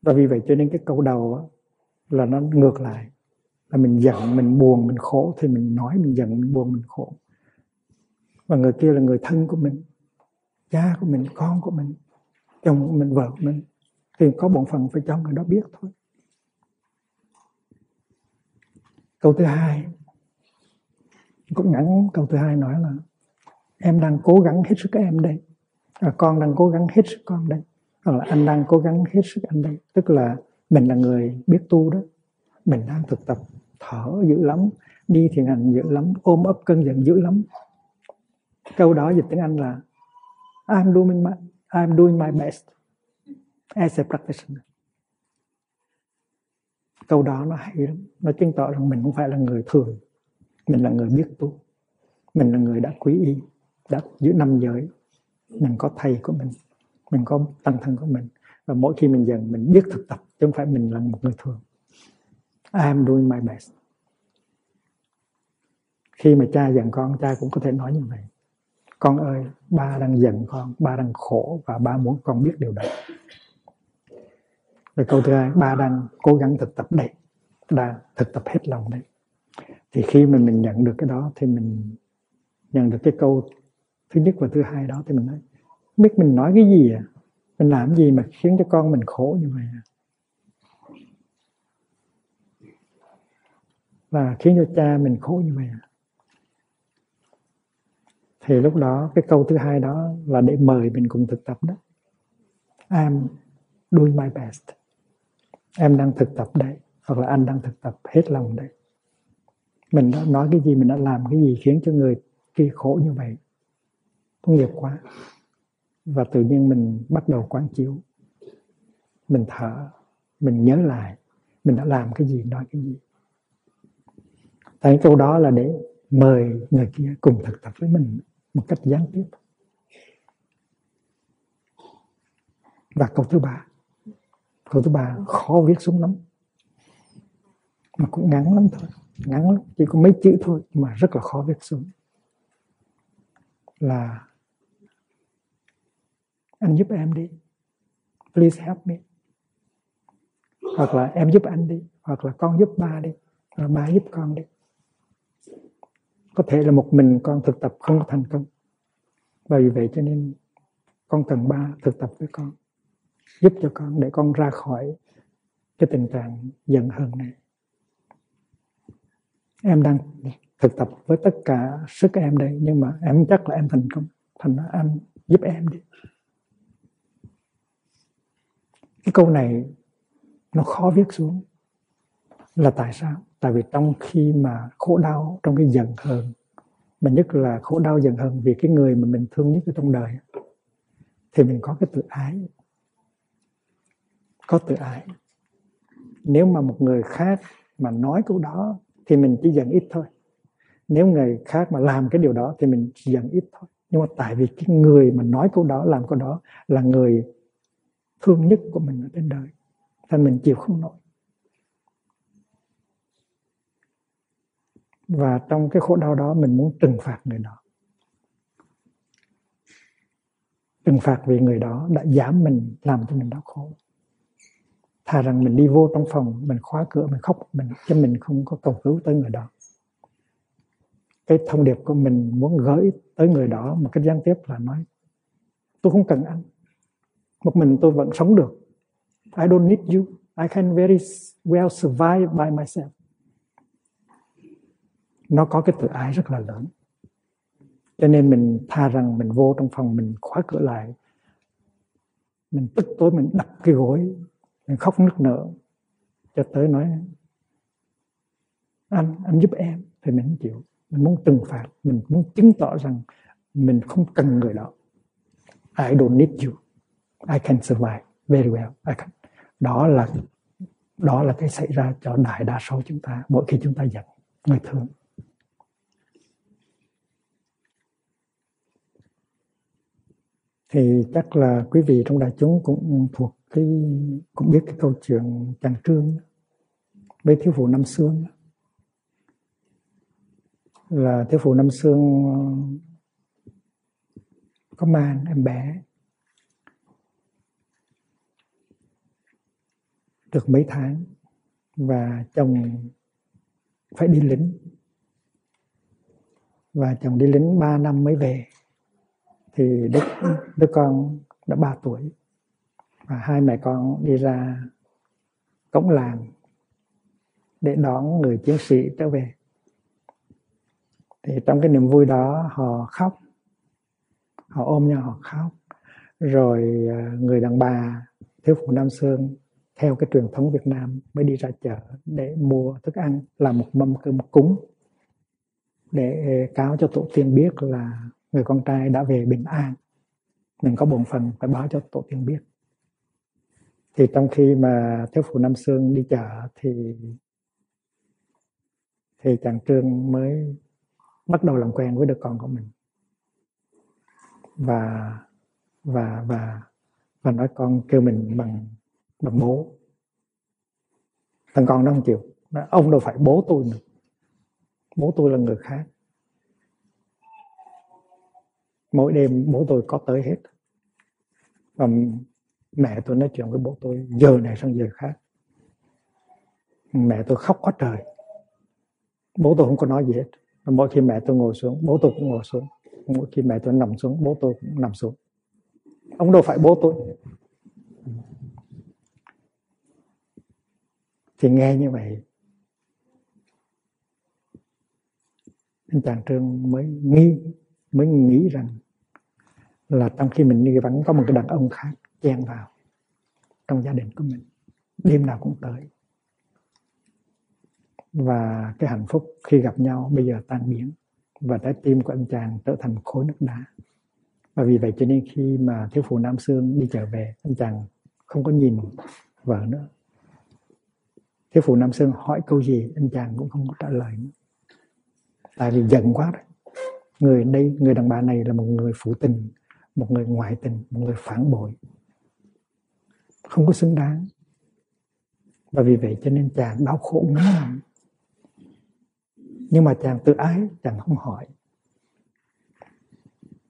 Và vì vậy cho nên cái câu đầu là nó ngược lại. Là mình giận, mình buồn, mình khổ, thì mình nói mình giận, mình buồn, mình khổ. Và người kia là người thân của mình, cha của mình, con của mình chồng mình vợ mình thì có bổn phận phải cho người đó biết thôi. Câu thứ hai cũng ngắn câu thứ hai nói là em đang cố gắng hết sức em đây. À, con đang cố gắng hết sức con đây. Hoặc là anh đang cố gắng hết sức anh đây. Tức là mình là người biết tu đó. Mình đang thực tập thở dữ lắm đi thiền hành dữ lắm ôm ấp cơn giận dữ lắm. Câu đó dịch tiếng anh là I'm doing my I'm doing my best as a practitioner. Câu đó nó hay lắm. Nó chứng tỏ rằng mình không phải là người thường. Mình là người biết tu. Mình là người đã quý y, đã giữ năm giới. Mình có thầy của mình. Mình có tăng thân của mình. Và mỗi khi mình dần mình biết thực tập, chứ không phải mình là một người thường. I am doing my best. Khi mà cha dặn con, cha cũng có thể nói như vậy con ơi ba đang giận con ba đang khổ và ba muốn con biết điều đó. Rồi câu thứ hai ba đang cố gắng thực tập đấy, đang thực tập hết lòng đấy. thì khi mà mình nhận được cái đó thì mình nhận được cái câu thứ nhất và thứ hai đó thì mình nói biết mình nói cái gì à? Mình làm gì mà khiến cho con mình khổ như vậy à? Và khiến cho cha mình khổ như vậy à? Thì lúc đó, cái câu thứ hai đó là để mời mình cùng thực tập đó. I'm doing my best. Em đang thực tập đây hoặc là anh đang thực tập hết lòng đây mình đã nói cái gì, mình đã làm cái gì khiến cho người kia khổ như vậy? Tội nghiệp quá. Và tự nhiên mình bắt đầu quán chiếu. Mình thở, mình nhớ lại, mình đã làm cái gì, nói cái gì. Tại câu đó là để mời người kia cùng thực tập với mình một cách gián tiếp. Và câu thứ ba. Câu thứ ba, khó viết xuống lắm. Mà cũng ngắn lắm thôi. Ngắn lắm. Chỉ có mấy chữ thôi mà rất là khó viết xuống. Là, anh giúp em đi. Please help me. Hoặc là, em giúp anh đi. Hoặc là, con giúp ba đi. Hoặc là ba giúp con đi có thể là một mình con thực tập không có thành công. Và vì vậy cho nên con cần ba thực tập với con, giúp cho con để con ra khỏi cái tình trạng giận hờn này. Em đang thực tập với tất cả sức em đây, nhưng mà em chắc là em thành công. Thành nó anh giúp em đi. Cái câu này nó khó viết xuống là tại sao? Tại vì trong khi mà khổ đau trong cái giận hờn, mà nhất là khổ đau giận hờn vì cái người mà mình thương nhất ở trong đời, thì mình có cái tự ái. Có tự ái. Nếu mà một người khác mà nói câu đó thì mình chỉ giận ít thôi. Nếu người khác mà làm cái điều đó thì mình chỉ giận ít thôi. Nhưng mà tại vì cái người mà nói câu đó, làm câu đó là người thương nhất của mình ở trên đời, nên mình chịu không nổi. Và trong cái khổ đau đó mình muốn trừng phạt người đó. Trừng phạt vì người đó đã dám mình làm cho mình đau khổ. Thà rằng mình đi vô trong phòng, mình khóa cửa, mình khóc, mình cho mình không có cầu cứu tới người đó. Cái thông điệp của mình muốn gửi tới người đó một cách gián tiếp là nói, tôi không cần anh. Một mình tôi vẫn sống được. I don't need you. I can very well survive by myself nó có cái tự ái rất là lớn. Cho nên mình tha rằng mình vô trong phòng, mình khóa cửa lại. Mình tức tối, mình đập cái gối, mình khóc nức nở. Cho tới nói, anh anh giúp em. Thì mình không chịu. Mình muốn trừng phạt, mình muốn chứng tỏ rằng mình không cần người đó. I don't need you. I can survive very well. I can. đó là đó là cái xảy ra cho đại đa số chúng ta, mỗi khi chúng ta giận. Người thương thì chắc là quý vị trong đại chúng cũng thuộc cái, cũng biết cái câu chuyện chàng trương với thiếu phụ năm xương. Là thiếu phụ năm xương ờ, có mang em bé, được mấy tháng, và chồng phải đi lính. Và chồng đi lính 3 năm mới về thì đứa, đứa con đã 3 tuổi và hai mẹ con đi ra cổng làng để đón người chiến sĩ trở về. Thì trong cái niềm vui đó họ khóc. Họ ôm nhau họ khóc. Rồi à, người đàn bà thiếu phụ Nam Sơn theo cái truyền thống Việt Nam mới đi ra chợ để mua thức ăn làm một mâm cơm cúng để à, cáo cho tổ tiên biết là người con trai đã về bình an. Mình có bổn phận phải báo cho tổ tiên biết. Thì trong khi mà thiếu phụ Nam Sương đi chợ thì thì chàng Trương mới bắt đầu làm quen với đứa con của mình. Và và và và nói con kêu mình bằng bằng bố. Thằng con nó không chịu. Nói, ông đâu phải bố tôi nữa. Bố tôi là người khác mỗi đêm bố tôi có tới hết. Và mẹ tôi nói chuyện với bố tôi giờ này sang giờ khác. Mẹ tôi khóc quá trời. Bố tôi không có nói gì hết. Mỗi khi mẹ tôi ngồi xuống, bố tôi cũng ngồi xuống. Mỗi khi mẹ tôi nằm xuống, bố tôi cũng nằm xuống. Ông đâu phải bố tôi. Thì nghe như vậy, anh chàng trương mới nghi mới nghĩ rằng là trong khi mình đi vắng có một cái đàn ông khác chen vào trong gia đình của mình. Đêm nào cũng tới. Và cái hạnh phúc khi gặp nhau bây giờ tan biến và trái tim của anh chàng trở thành khối nước đá. Và vì vậy cho nên khi mà thiếu phụ Nam Sương đi trở về, anh chàng không có nhìn vợ nữa. Thiếu phụ Nam Sương hỏi câu gì, anh chàng cũng không có trả lời nữa. Tại vì giận quá rồi người đây, người đàn bà này là một người phụ tình một người ngoại tình, một người phản bội. Không có xứng đáng. Và vì vậy cho nên chàng đau khổ ngắn lắm nhưng mà chàng tự ái, chàng không hỏi.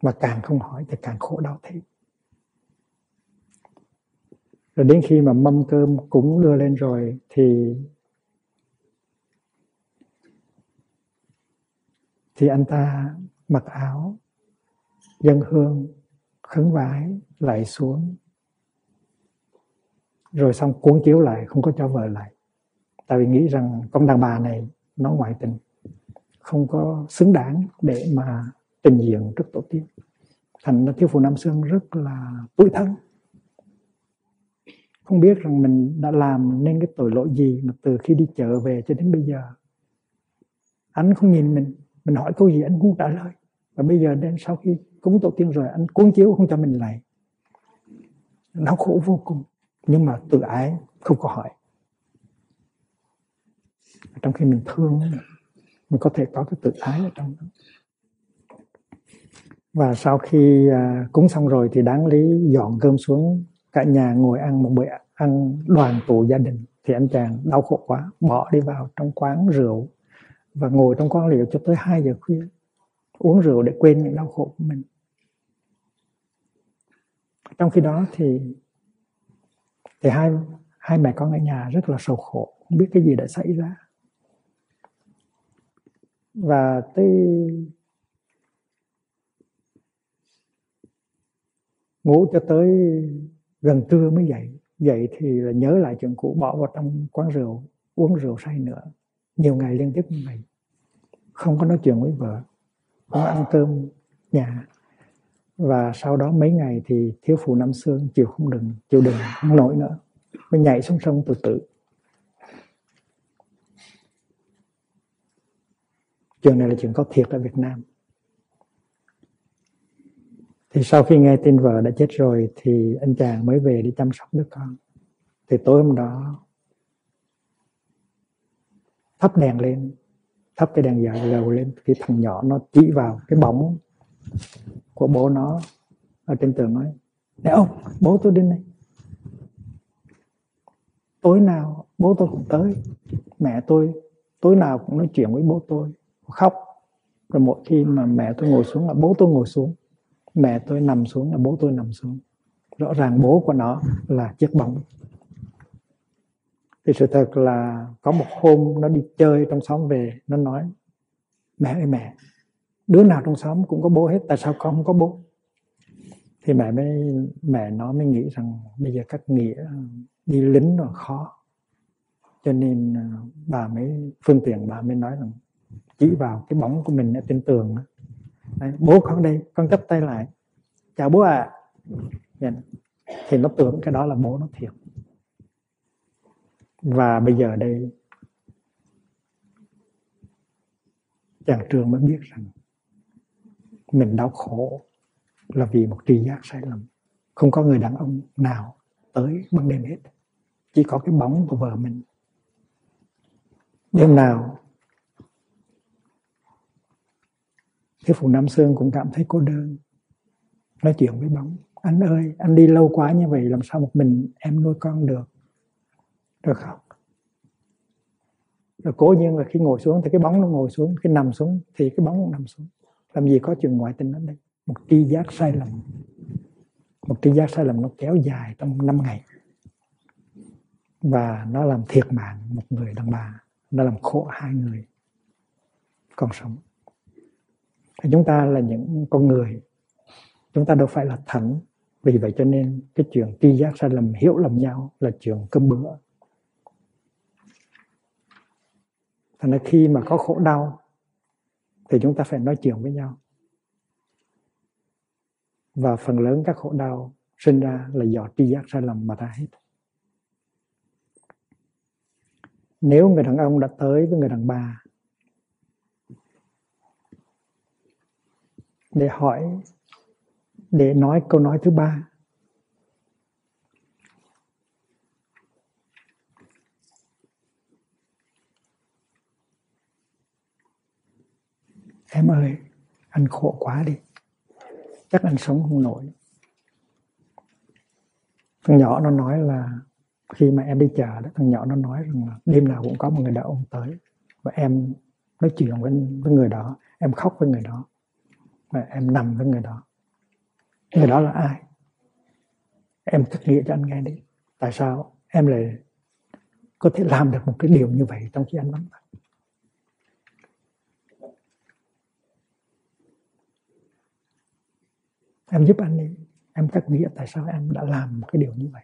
Mà càng không hỏi thì càng khổ đau thêm. Rồi đến khi mà mâm cơm cũng đưa lên rồi thì thì anh ta mặc áo dân hương khấn vái lại xuống. Rồi xong cuốn chiếu lại, không có cho vợ lại. Tại vì nghĩ rằng con đàn bà này, nó ngoại tình. Không có xứng đáng để mà trình diện trước tổ tiên. Thành ra thiếu phụ nam xương rất là tủi thân. Không biết rằng mình đã làm nên cái tội lỗi gì mà từ khi đi chợ về cho đến bây giờ. Anh không nhìn mình. Mình hỏi câu gì anh cũng trả lời. Và bây giờ đến sau khi cúng tổ tiên rồi anh cuốn chiếu không cho mình lại. Đau khổ vô cùng. Nhưng mà tự ái không có hỏi. Trong khi mình thương mình có thể có cái tự ái ở trong đó. Và sau khi à, cúng xong rồi thì đáng lý dọn cơm xuống cả nhà ngồi ăn một bữa ăn đoàn tụ gia đình. Thì anh chàng đau khổ quá bỏ đi vào trong quán rượu và ngồi trong quán rượu cho tới 2 giờ khuya uống rượu để quên những đau khổ của mình trong khi đó thì thì hai hai mẹ con ở nhà rất là sầu khổ, không biết cái gì đã xảy ra. Và tới ngủ cho tới gần trưa mới dậy. Dậy thì là nhớ lại chuyện cũ, bỏ vào trong quán rượu, uống rượu say nữa. Nhiều ngày liên tiếp như vậy. Không có nói chuyện với vợ, không ăn cơm nhà và sau đó mấy ngày thì thiếu phụ năm xương chịu không đừng chịu đừng không nổi nữa. Mới nhảy xuống sông tự tử. Chuyện này là chuyện có thiệt ở Việt Nam. Thì sau khi nghe tin vợ đã chết rồi thì anh chàng mới về đi chăm sóc đứa con. Thì tối hôm đó, thắp đèn lên, thắp cái đèn dầu dầu lên thì thằng nhỏ nó chỉ vào cái bóng của bố nó ở trên tường nói nè ông, bố tôi đến đây. Tối nào bố tôi cũng tới. Mẹ tôi, tối nào cũng nói chuyện với bố tôi, khóc. Rồi mỗi khi mà mẹ tôi ngồi xuống là bố tôi ngồi xuống. Mẹ tôi nằm xuống là bố tôi nằm xuống. Rõ ràng bố của nó là chiếc bóng. Thì sự thật là có một hôm nó đi chơi trong xóm về, nó nói, mẹ ơi mẹ đứa nào trong xóm cũng có bố hết tại sao con không có bố? Thì mẹ mới mẹ nó mới nghĩ rằng bây giờ các nghĩa đi lính là khó. Cho nên à, bà mới phương tiện bà mới nói rằng chỉ vào cái bóng của mình ở trên tường Đấy, bố con đây con chấp tay lại. Chào bố ạ. À. thì nó tưởng cái đó là bố nó thiệt. Và bây giờ đây chàng trường mới biết rằng mình đau khổ là vì một tri giác sai lầm. Không có người đàn ông nào tới ban đêm hết. Chỉ có cái bóng của vợ mình. Đêm nào, cái phụ nam sơn cũng cảm thấy cô đơn. Nói chuyện với bóng. Anh ơi, anh đi lâu quá như vậy, làm sao một mình em nuôi con được? Rồi khóc rồi cố nhiên là khi ngồi xuống thì cái bóng nó ngồi xuống, khi nằm xuống thì cái bóng nằm xuống làm gì có chuyện ngoại tình ở đây? Một tri giác sai lầm. Một tri giác sai lầm nó kéo dài trong 5 ngày. Và nó làm thiệt mạng một người đàn bà. Nó làm khổ hai người còn sống. Thì chúng ta là những con người. Chúng ta đâu phải là thánh. Vì vậy cho nên cái chuyện tri giác sai lầm, hiểu lầm nhau là chuyện cơm bữa. Thành ra khi mà có khổ đau thì chúng ta phải nói chuyện với nhau. Và phần lớn các khổ đau sinh ra là do tri giác sai lầm mà ta hết. Nếu người đàn ông đã tới với người đàn bà để hỏi, để nói câu nói thứ ba em ơi anh khổ quá đi. Chắc anh sống không nổi. Thằng nhỏ nó nói là khi mà em đi chờ đó thằng nhỏ nó nói rằng là đêm nào cũng có một người đàn ông tới. Và em nói chuyện với, với người đó em khóc với người đó. Và em nằm với người đó. Người đó là ai? Em thực nghĩa cho anh nghe đi. Tại sao em lại có thể làm được một cái điều như vậy trong khi anh vắng mặt? Em giúp anh đi. Em cắt nghĩa tại sao em đã làm một cái điều như vậy.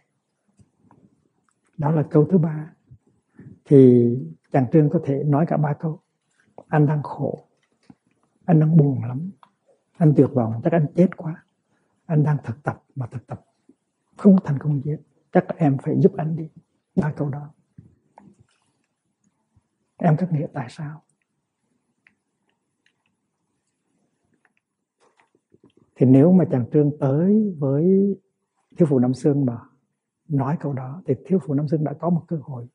Đó là câu thứ ba. Thì chàng trương có thể nói cả ba câu. Anh đang khổ. Anh đang buồn lắm. Anh tuyệt vọng. Chắc anh chết quá. Anh đang thực tập mà thực tập. Không thành công gì chắc em phải giúp anh đi. Ba câu đó. Em cắt nghĩa tại sao? Thì nếu mà chàng trương tới với thiếu phụ nam sương mà nói câu đó, thì thiếu phụ nam sương đã có một cơ hội.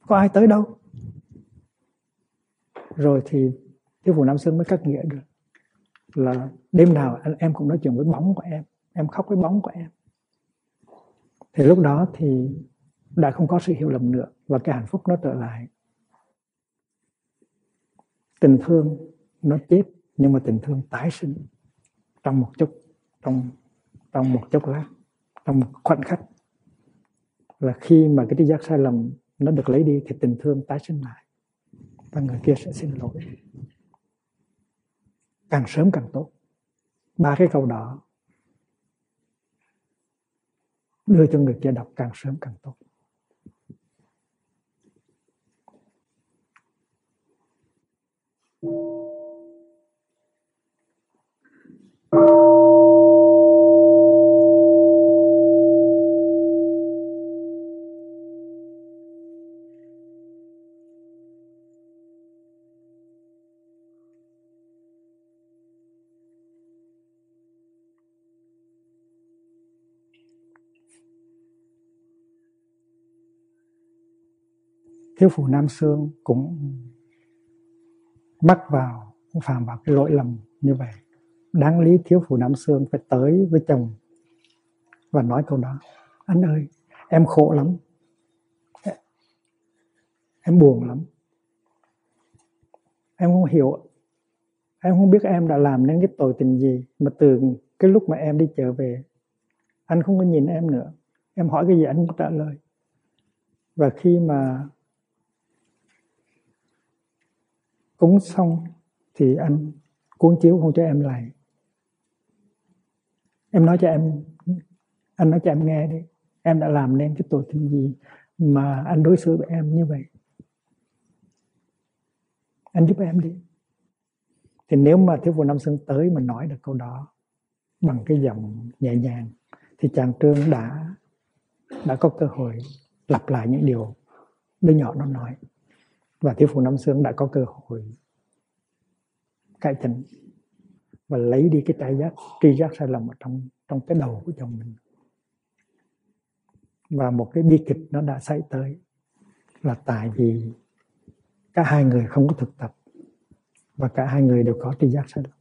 Có ai tới đâu? Rồi thì thiếu phụ nam sương mới cắt nghĩa được là đêm nào anh em cũng nói chuyện với bóng của em em khóc với bóng của em. Thì lúc đó thì đã không có sự hiểu lầm nữa và cái hạnh phúc nó trở lại. Tình thương nó chết nhưng mà tình thương tái sinh trong một chút, trong trong một chốc lát, trong một khoảnh khắc là khi mà cái tri giác sai lầm nó được lấy đi thì tình thương tái sinh lại và người kia sẽ xin lỗi. Càng sớm càng tốt. Ba cái câu đó đưa cho người kia đọc càng sớm càng tốt. Thiếu phụ nam xương cũng mắc vào, cũng phạm vào cái lỗi lầm như vậy. Đáng lý thiếu phụ nam xương phải tới với chồng và nói câu đó. Anh ơi, em khổ lắm. Em buồn lắm. Em không hiểu, em không biết em đã làm nên cái tội tình gì mà từ cái lúc mà em đi trở về, anh không có nhìn em nữa. Em hỏi cái gì anh cũng trả lời. Và khi mà cúng xong thì anh cuốn chiếu không cho em lại. Em nói cho em, anh nói cho em nghe đi. Em đã làm nên cái tội tình gì mà anh đối xử với em như vậy? Anh giúp em đi. Thì nếu mà thiếu phụ năm xuân tới mà nói được câu đó bằng cái giọng nhẹ nhàng, thì chàng trương đã đã có cơ hội lặp lại những điều đứa nhỏ nó nói và thiếu phụ năm xương đã có cơ hội cải chỉnh và lấy đi cái trái giác, tri giác sai lầm ở trong trong cái đầu của chồng mình. Và một cái bi kịch nó đã xảy tới là tại vì cả hai người không có thực tập và cả hai người đều có tri giác sai lầm.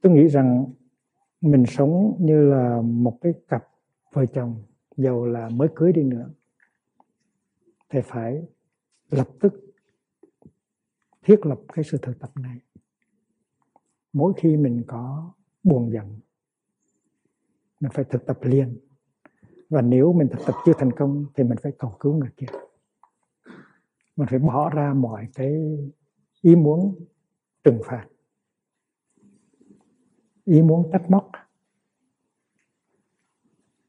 Tôi nghĩ rằng mình sống như là một cái cặp vợ chồng dầu là mới cưới đi nữa. Thì phải lập tức thiết lập cái sự thực tập này. Mỗi khi mình có buồn giận, mình phải thực tập liền. Và nếu mình thực tập chưa thành công thì mình phải cầu cứu người kia. Mình phải bỏ ra mọi cái ý muốn trừng phạt. Ý muốn trách móc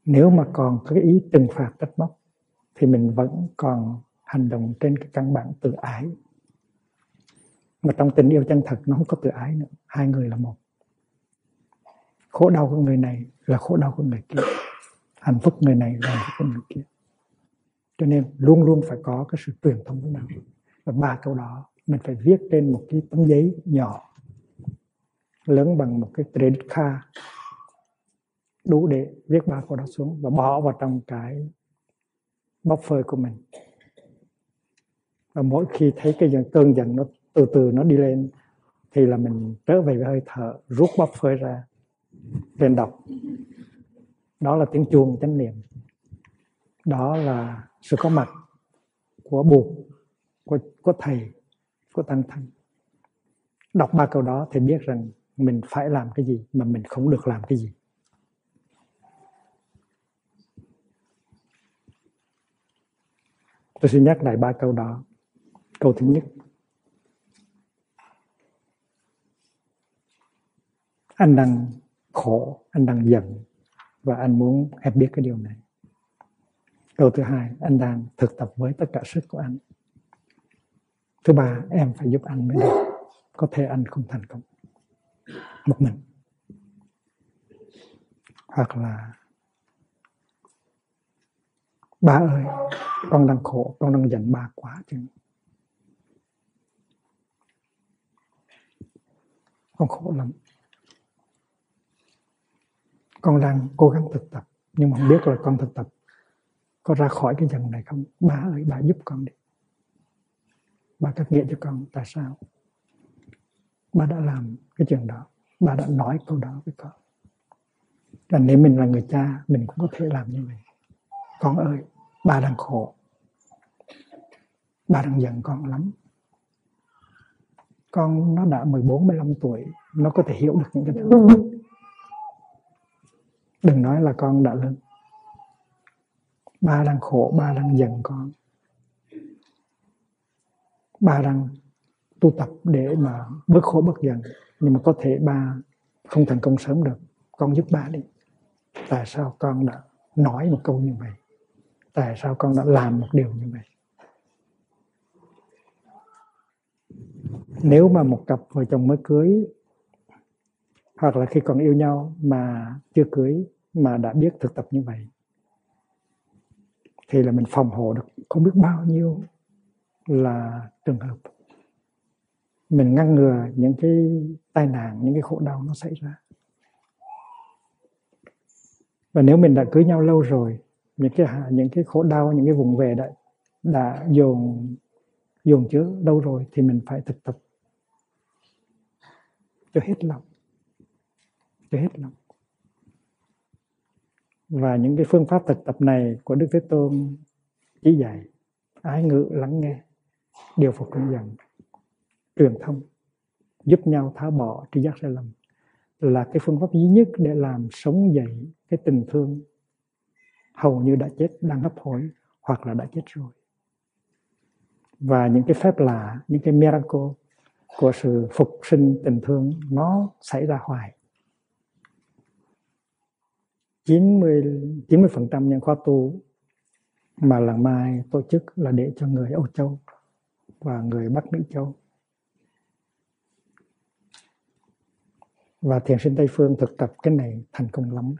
nếu mà còn có cái ý trừng phạt trách móc, thì mình vẫn còn hành động trên cái căn bản tự ái. Mà trong tình yêu chân thật, nó không có tự ái nữa. Hai người là một. Khổ đau của người này là khổ đau của người kia. Hạnh phúc người này là hạnh phúc của người kia. Cho nên luôn luôn phải có cái sự truyền thông với nhau. Và ba câu đó, mình phải viết trên một cái tấm giấy nhỏ, lớn bằng một cái credit card đủ để viết ba câu đó xuống và bỏ vào trong cái bóc phơi của mình. Và mỗi khi thấy cái cơn giận nó từ từ nó đi lên thì là mình trở về với hơi thở rút bóc phơi ra lên đọc. Đó là tiếng chuông chánh niệm. Đó là sự có mặt của buộc của, của thầy của tăng thân đọc ba câu đó thì biết rằng mình phải làm cái gì mà mình không được làm cái gì. Tôi xin nhắc lại ba câu đó. Câu thứ nhất. Anh đang khổ, anh đang giận và anh muốn em biết cái điều này. Câu thứ hai, anh đang thực tập với tất cả sức của anh. Thứ ba, em phải giúp anh mới được. Có thể anh không thành công. Một mình. Hoặc là ba ơi, con đang khổ, con đang giận ba quá chứ con khổ lắm. Con đang cố gắng thực tập, nhưng mà không biết là con thực tập có ra khỏi cái dần này không? Ba ơi, ba giúp con đi. Ba cắt nghĩa cho con, tại sao? Ba đã làm cái chuyện đó. Ba đã nói câu đó với con. Và nếu mình là người cha, mình cũng có thể làm như vậy. Con ơi ba đang khổ. Ba đang giận con lắm. Con nó đã 14, 15 tuổi nó có thể hiểu được những cái thứ đừng nói là con đã lớn. Ba đang khổ ba đang giận con. Ba đang tu tập để mà bớt khổ bớt giận. Nhưng mà có thể ba không thành công sớm được. Con giúp ba đi. Tại sao con đã nói một câu như vậy? Tại sao con đã làm một điều như vậy? Nếu mà một cặp vợ chồng mới cưới, hoặc là khi còn yêu nhau mà chưa cưới, mà đã biết thực tập như vậy, thì là mình phòng hộ được không biết bao nhiêu là trường hợp. Mình ngăn ngừa những cái tai nạn, những cái khổ đau nó xảy ra. Và nếu mình đã cưới nhau lâu rồi những cái những cái khổ đau, những cái vùng về đã đã dồn dồn chứa đâu rồi thì mình phải thực tập. Cho hết lòng. Cho hết lòng. Và những cái phương pháp thực tập này của Đức Thế Tôn chỉ dạy ái ngữ, lắng nghe, điều phục cơn dần truyền thông, giúp nhau tháo bỏ tri giác sai lầm là cái phương pháp duy nhất để làm sống dậy cái tình thương hầu như đã chết, đang hấp hối hoặc là đã chết rồi. Và những cái phép lạ, những cái miracle của sự phục sinh tình thương, nó xảy ra hoài. 90 90 phần trăm những khóa tu mà làng mai tổ chức là để cho người Âu Châu và người Bắc Mỹ Châu. Và thiền sinh Tây phương thực tập cái này thành công lắm.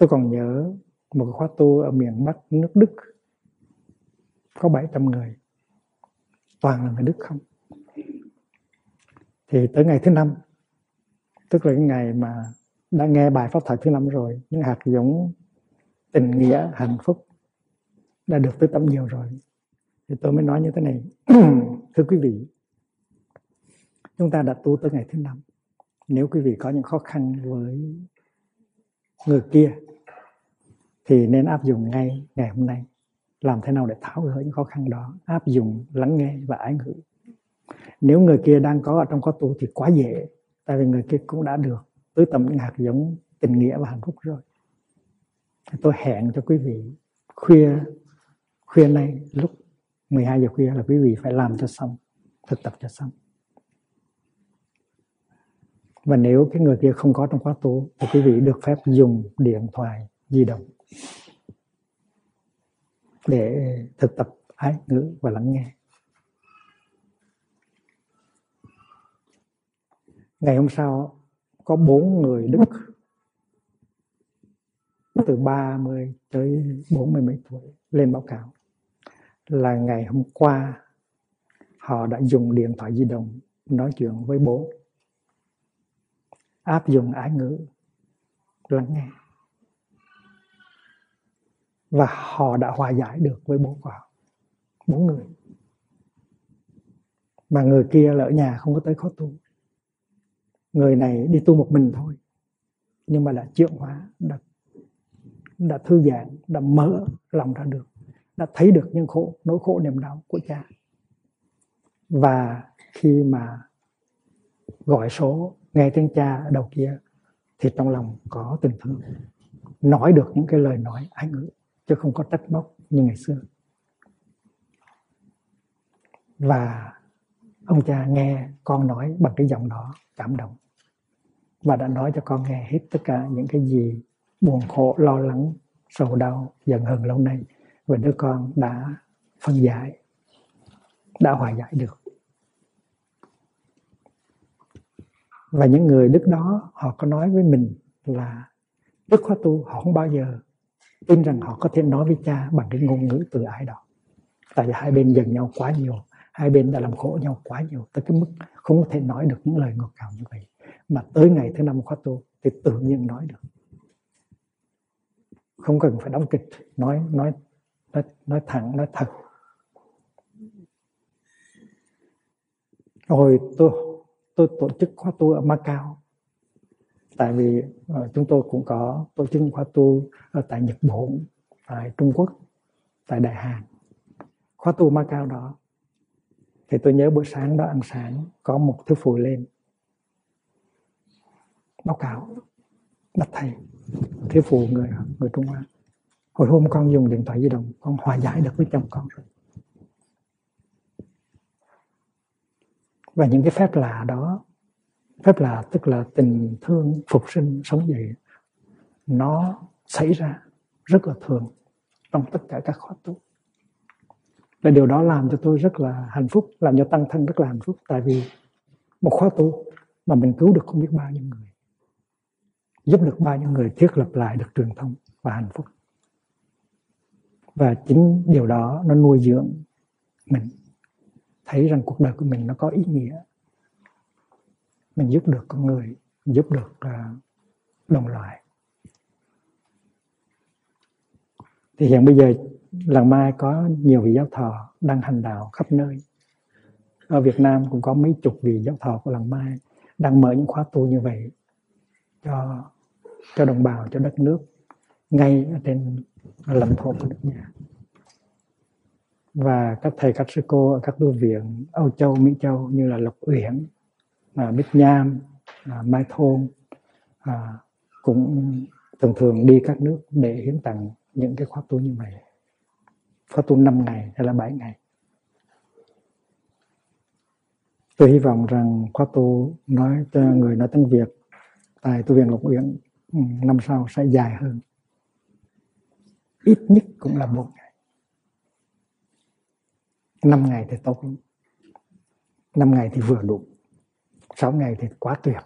Tôi còn nhớ một khóa tu ở miền Bắc nước Đức. Có 700 người. Toàn là người Đức không? Thì tới ngày thứ năm, tức là cái ngày mà đã nghe bài pháp thoại thứ năm rồi, những hạt giống tình nghĩa, hạnh phúc đã được tới tắm nhiều rồi. Thì tôi mới nói như thế này. Thưa quý vị, chúng ta đã tu tới ngày thứ năm. Nếu quý vị có những khó khăn với người kia thì nên áp dụng ngay ngày hôm nay. Làm thế nào để tháo gỡ những khó khăn đó? Áp dụng, lắng nghe và ái ngữ. Nếu người kia đang có ở trong khóa tu thì quá dễ, tại vì người kia cũng đã được tưới tầm những hạt giống tình nghĩa và hạnh phúc rồi. Tôi hẹn cho quý vị khuya khuya nay, lúc 12 giờ khuya là quý vị phải làm cho xong, thực tập cho xong. Và nếu cái người kia không có trong khóa tu thì quý vị được phép dùng điện thoại di động để thực tập ái ngữ và lắng nghe. Ngày hôm sau, có bốn người Đức. Từ 30 tới 40 mấy tuổi, lên báo cáo là ngày hôm qua họ đã dùng điện thoại di động nói chuyện với bố, áp dụng ái ngữ, lắng nghe và họ đã hòa giải được với bố của họ. Bốn người. Mà người kia là ở nhà, không có tới khó tu. Người này đi tu một mình thôi. Nhưng mà đã chuyển hóa, đã đã thư giãn, đã mở lòng ra được. Đã thấy được những khổ, nỗi khổ niềm đau của cha. Và khi mà gọi số nghe tiếng cha ở đầu kia, thì trong lòng có tình thương. Nói được những cái lời nói ái ngữ chứ không có trách móc như ngày xưa. Và ông cha nghe con nói bằng cái giọng đó cảm động và đã nói cho con nghe hết tất cả những cái gì buồn khổ, lo lắng, sầu đau, giận hờn lâu nay và đứa con đã phân giải, đã hòa giải được. Và những người đức đó họ có nói với mình là đức khóa tu họ không bao giờ tin rằng họ có thể nói với cha bằng cái ngôn ngữ từ ái đó. Tại vì hai bên giận nhau quá nhiều hai bên đã làm khổ nhau quá nhiều tới cái mức không có thể nói được những lời ngọt ngào như vậy. Mà tới ngày thứ năm khóa tu thì tự nhiên nói được. Không cần phải đóng kịch nói nói nói, nói thẳng nói thật. Rồi tôi tôi tổ chức khóa tu ở Macau tại vì uh, chúng tôi cũng có tổ chức khóa tu uh, tại Nhật Bản tại Trung Quốc tại Đại Hàn. Khóa tu Macau đó. Thì tôi nhớ buổi sáng đó ăn sáng có một thứ phụ lên. Báo cáo đặt thầy thiếu phụ người người Trung Hoa hồi hôm con dùng điện thoại di động con hòa giải được với chồng con. Rồi và những cái phép lạ đó phép lạ tức là tình thương phục sinh sống dậy. Nó xảy ra rất là thường trong tất cả các khóa tu. Và điều đó làm cho tôi rất là hạnh phúc, làm cho tăng thân rất là hạnh phúc. Tại vì một khóa tu mà mình cứu được không biết bao nhiêu người, giúp được bao nhiêu người, thiết lập lại được truyền thông và hạnh phúc. Và chính điều đó nó nuôi dưỡng mình. Thấy rằng cuộc đời của mình nó có ý nghĩa mình giúp được con người giúp được à, đồng loại. Thì hiện bây giờ làng mai có nhiều vị giáo thọ đang hành đạo khắp nơi. Ở Việt Nam cũng có mấy chục vị giáo thọ của làng mai đang mở những khóa tu như vậy cho cho đồng bào cho đất nước ngay ở trên lãnh thổ của nước nhà. Và các thầy các sư cô ở các tu viện Âu Châu, Mỹ Châu như là Lộc Uyển, à, Bích Nham, à, Mai Thôn à, cũng thường thường đi các nước để hiến tặng những cái khóa tu như vậy. Khóa tu 5 ngày hay là 7 ngày. Tôi hy vọng rằng khóa tu nói cho người nói tiếng Việt tại tu viện Lục Uyển ừ, năm sau sẽ dài hơn. Ít nhất cũng là một ngày. Năm ngày thì tốt lắm. Năm ngày thì vừa đủ sáu ngày thì quá tuyệt.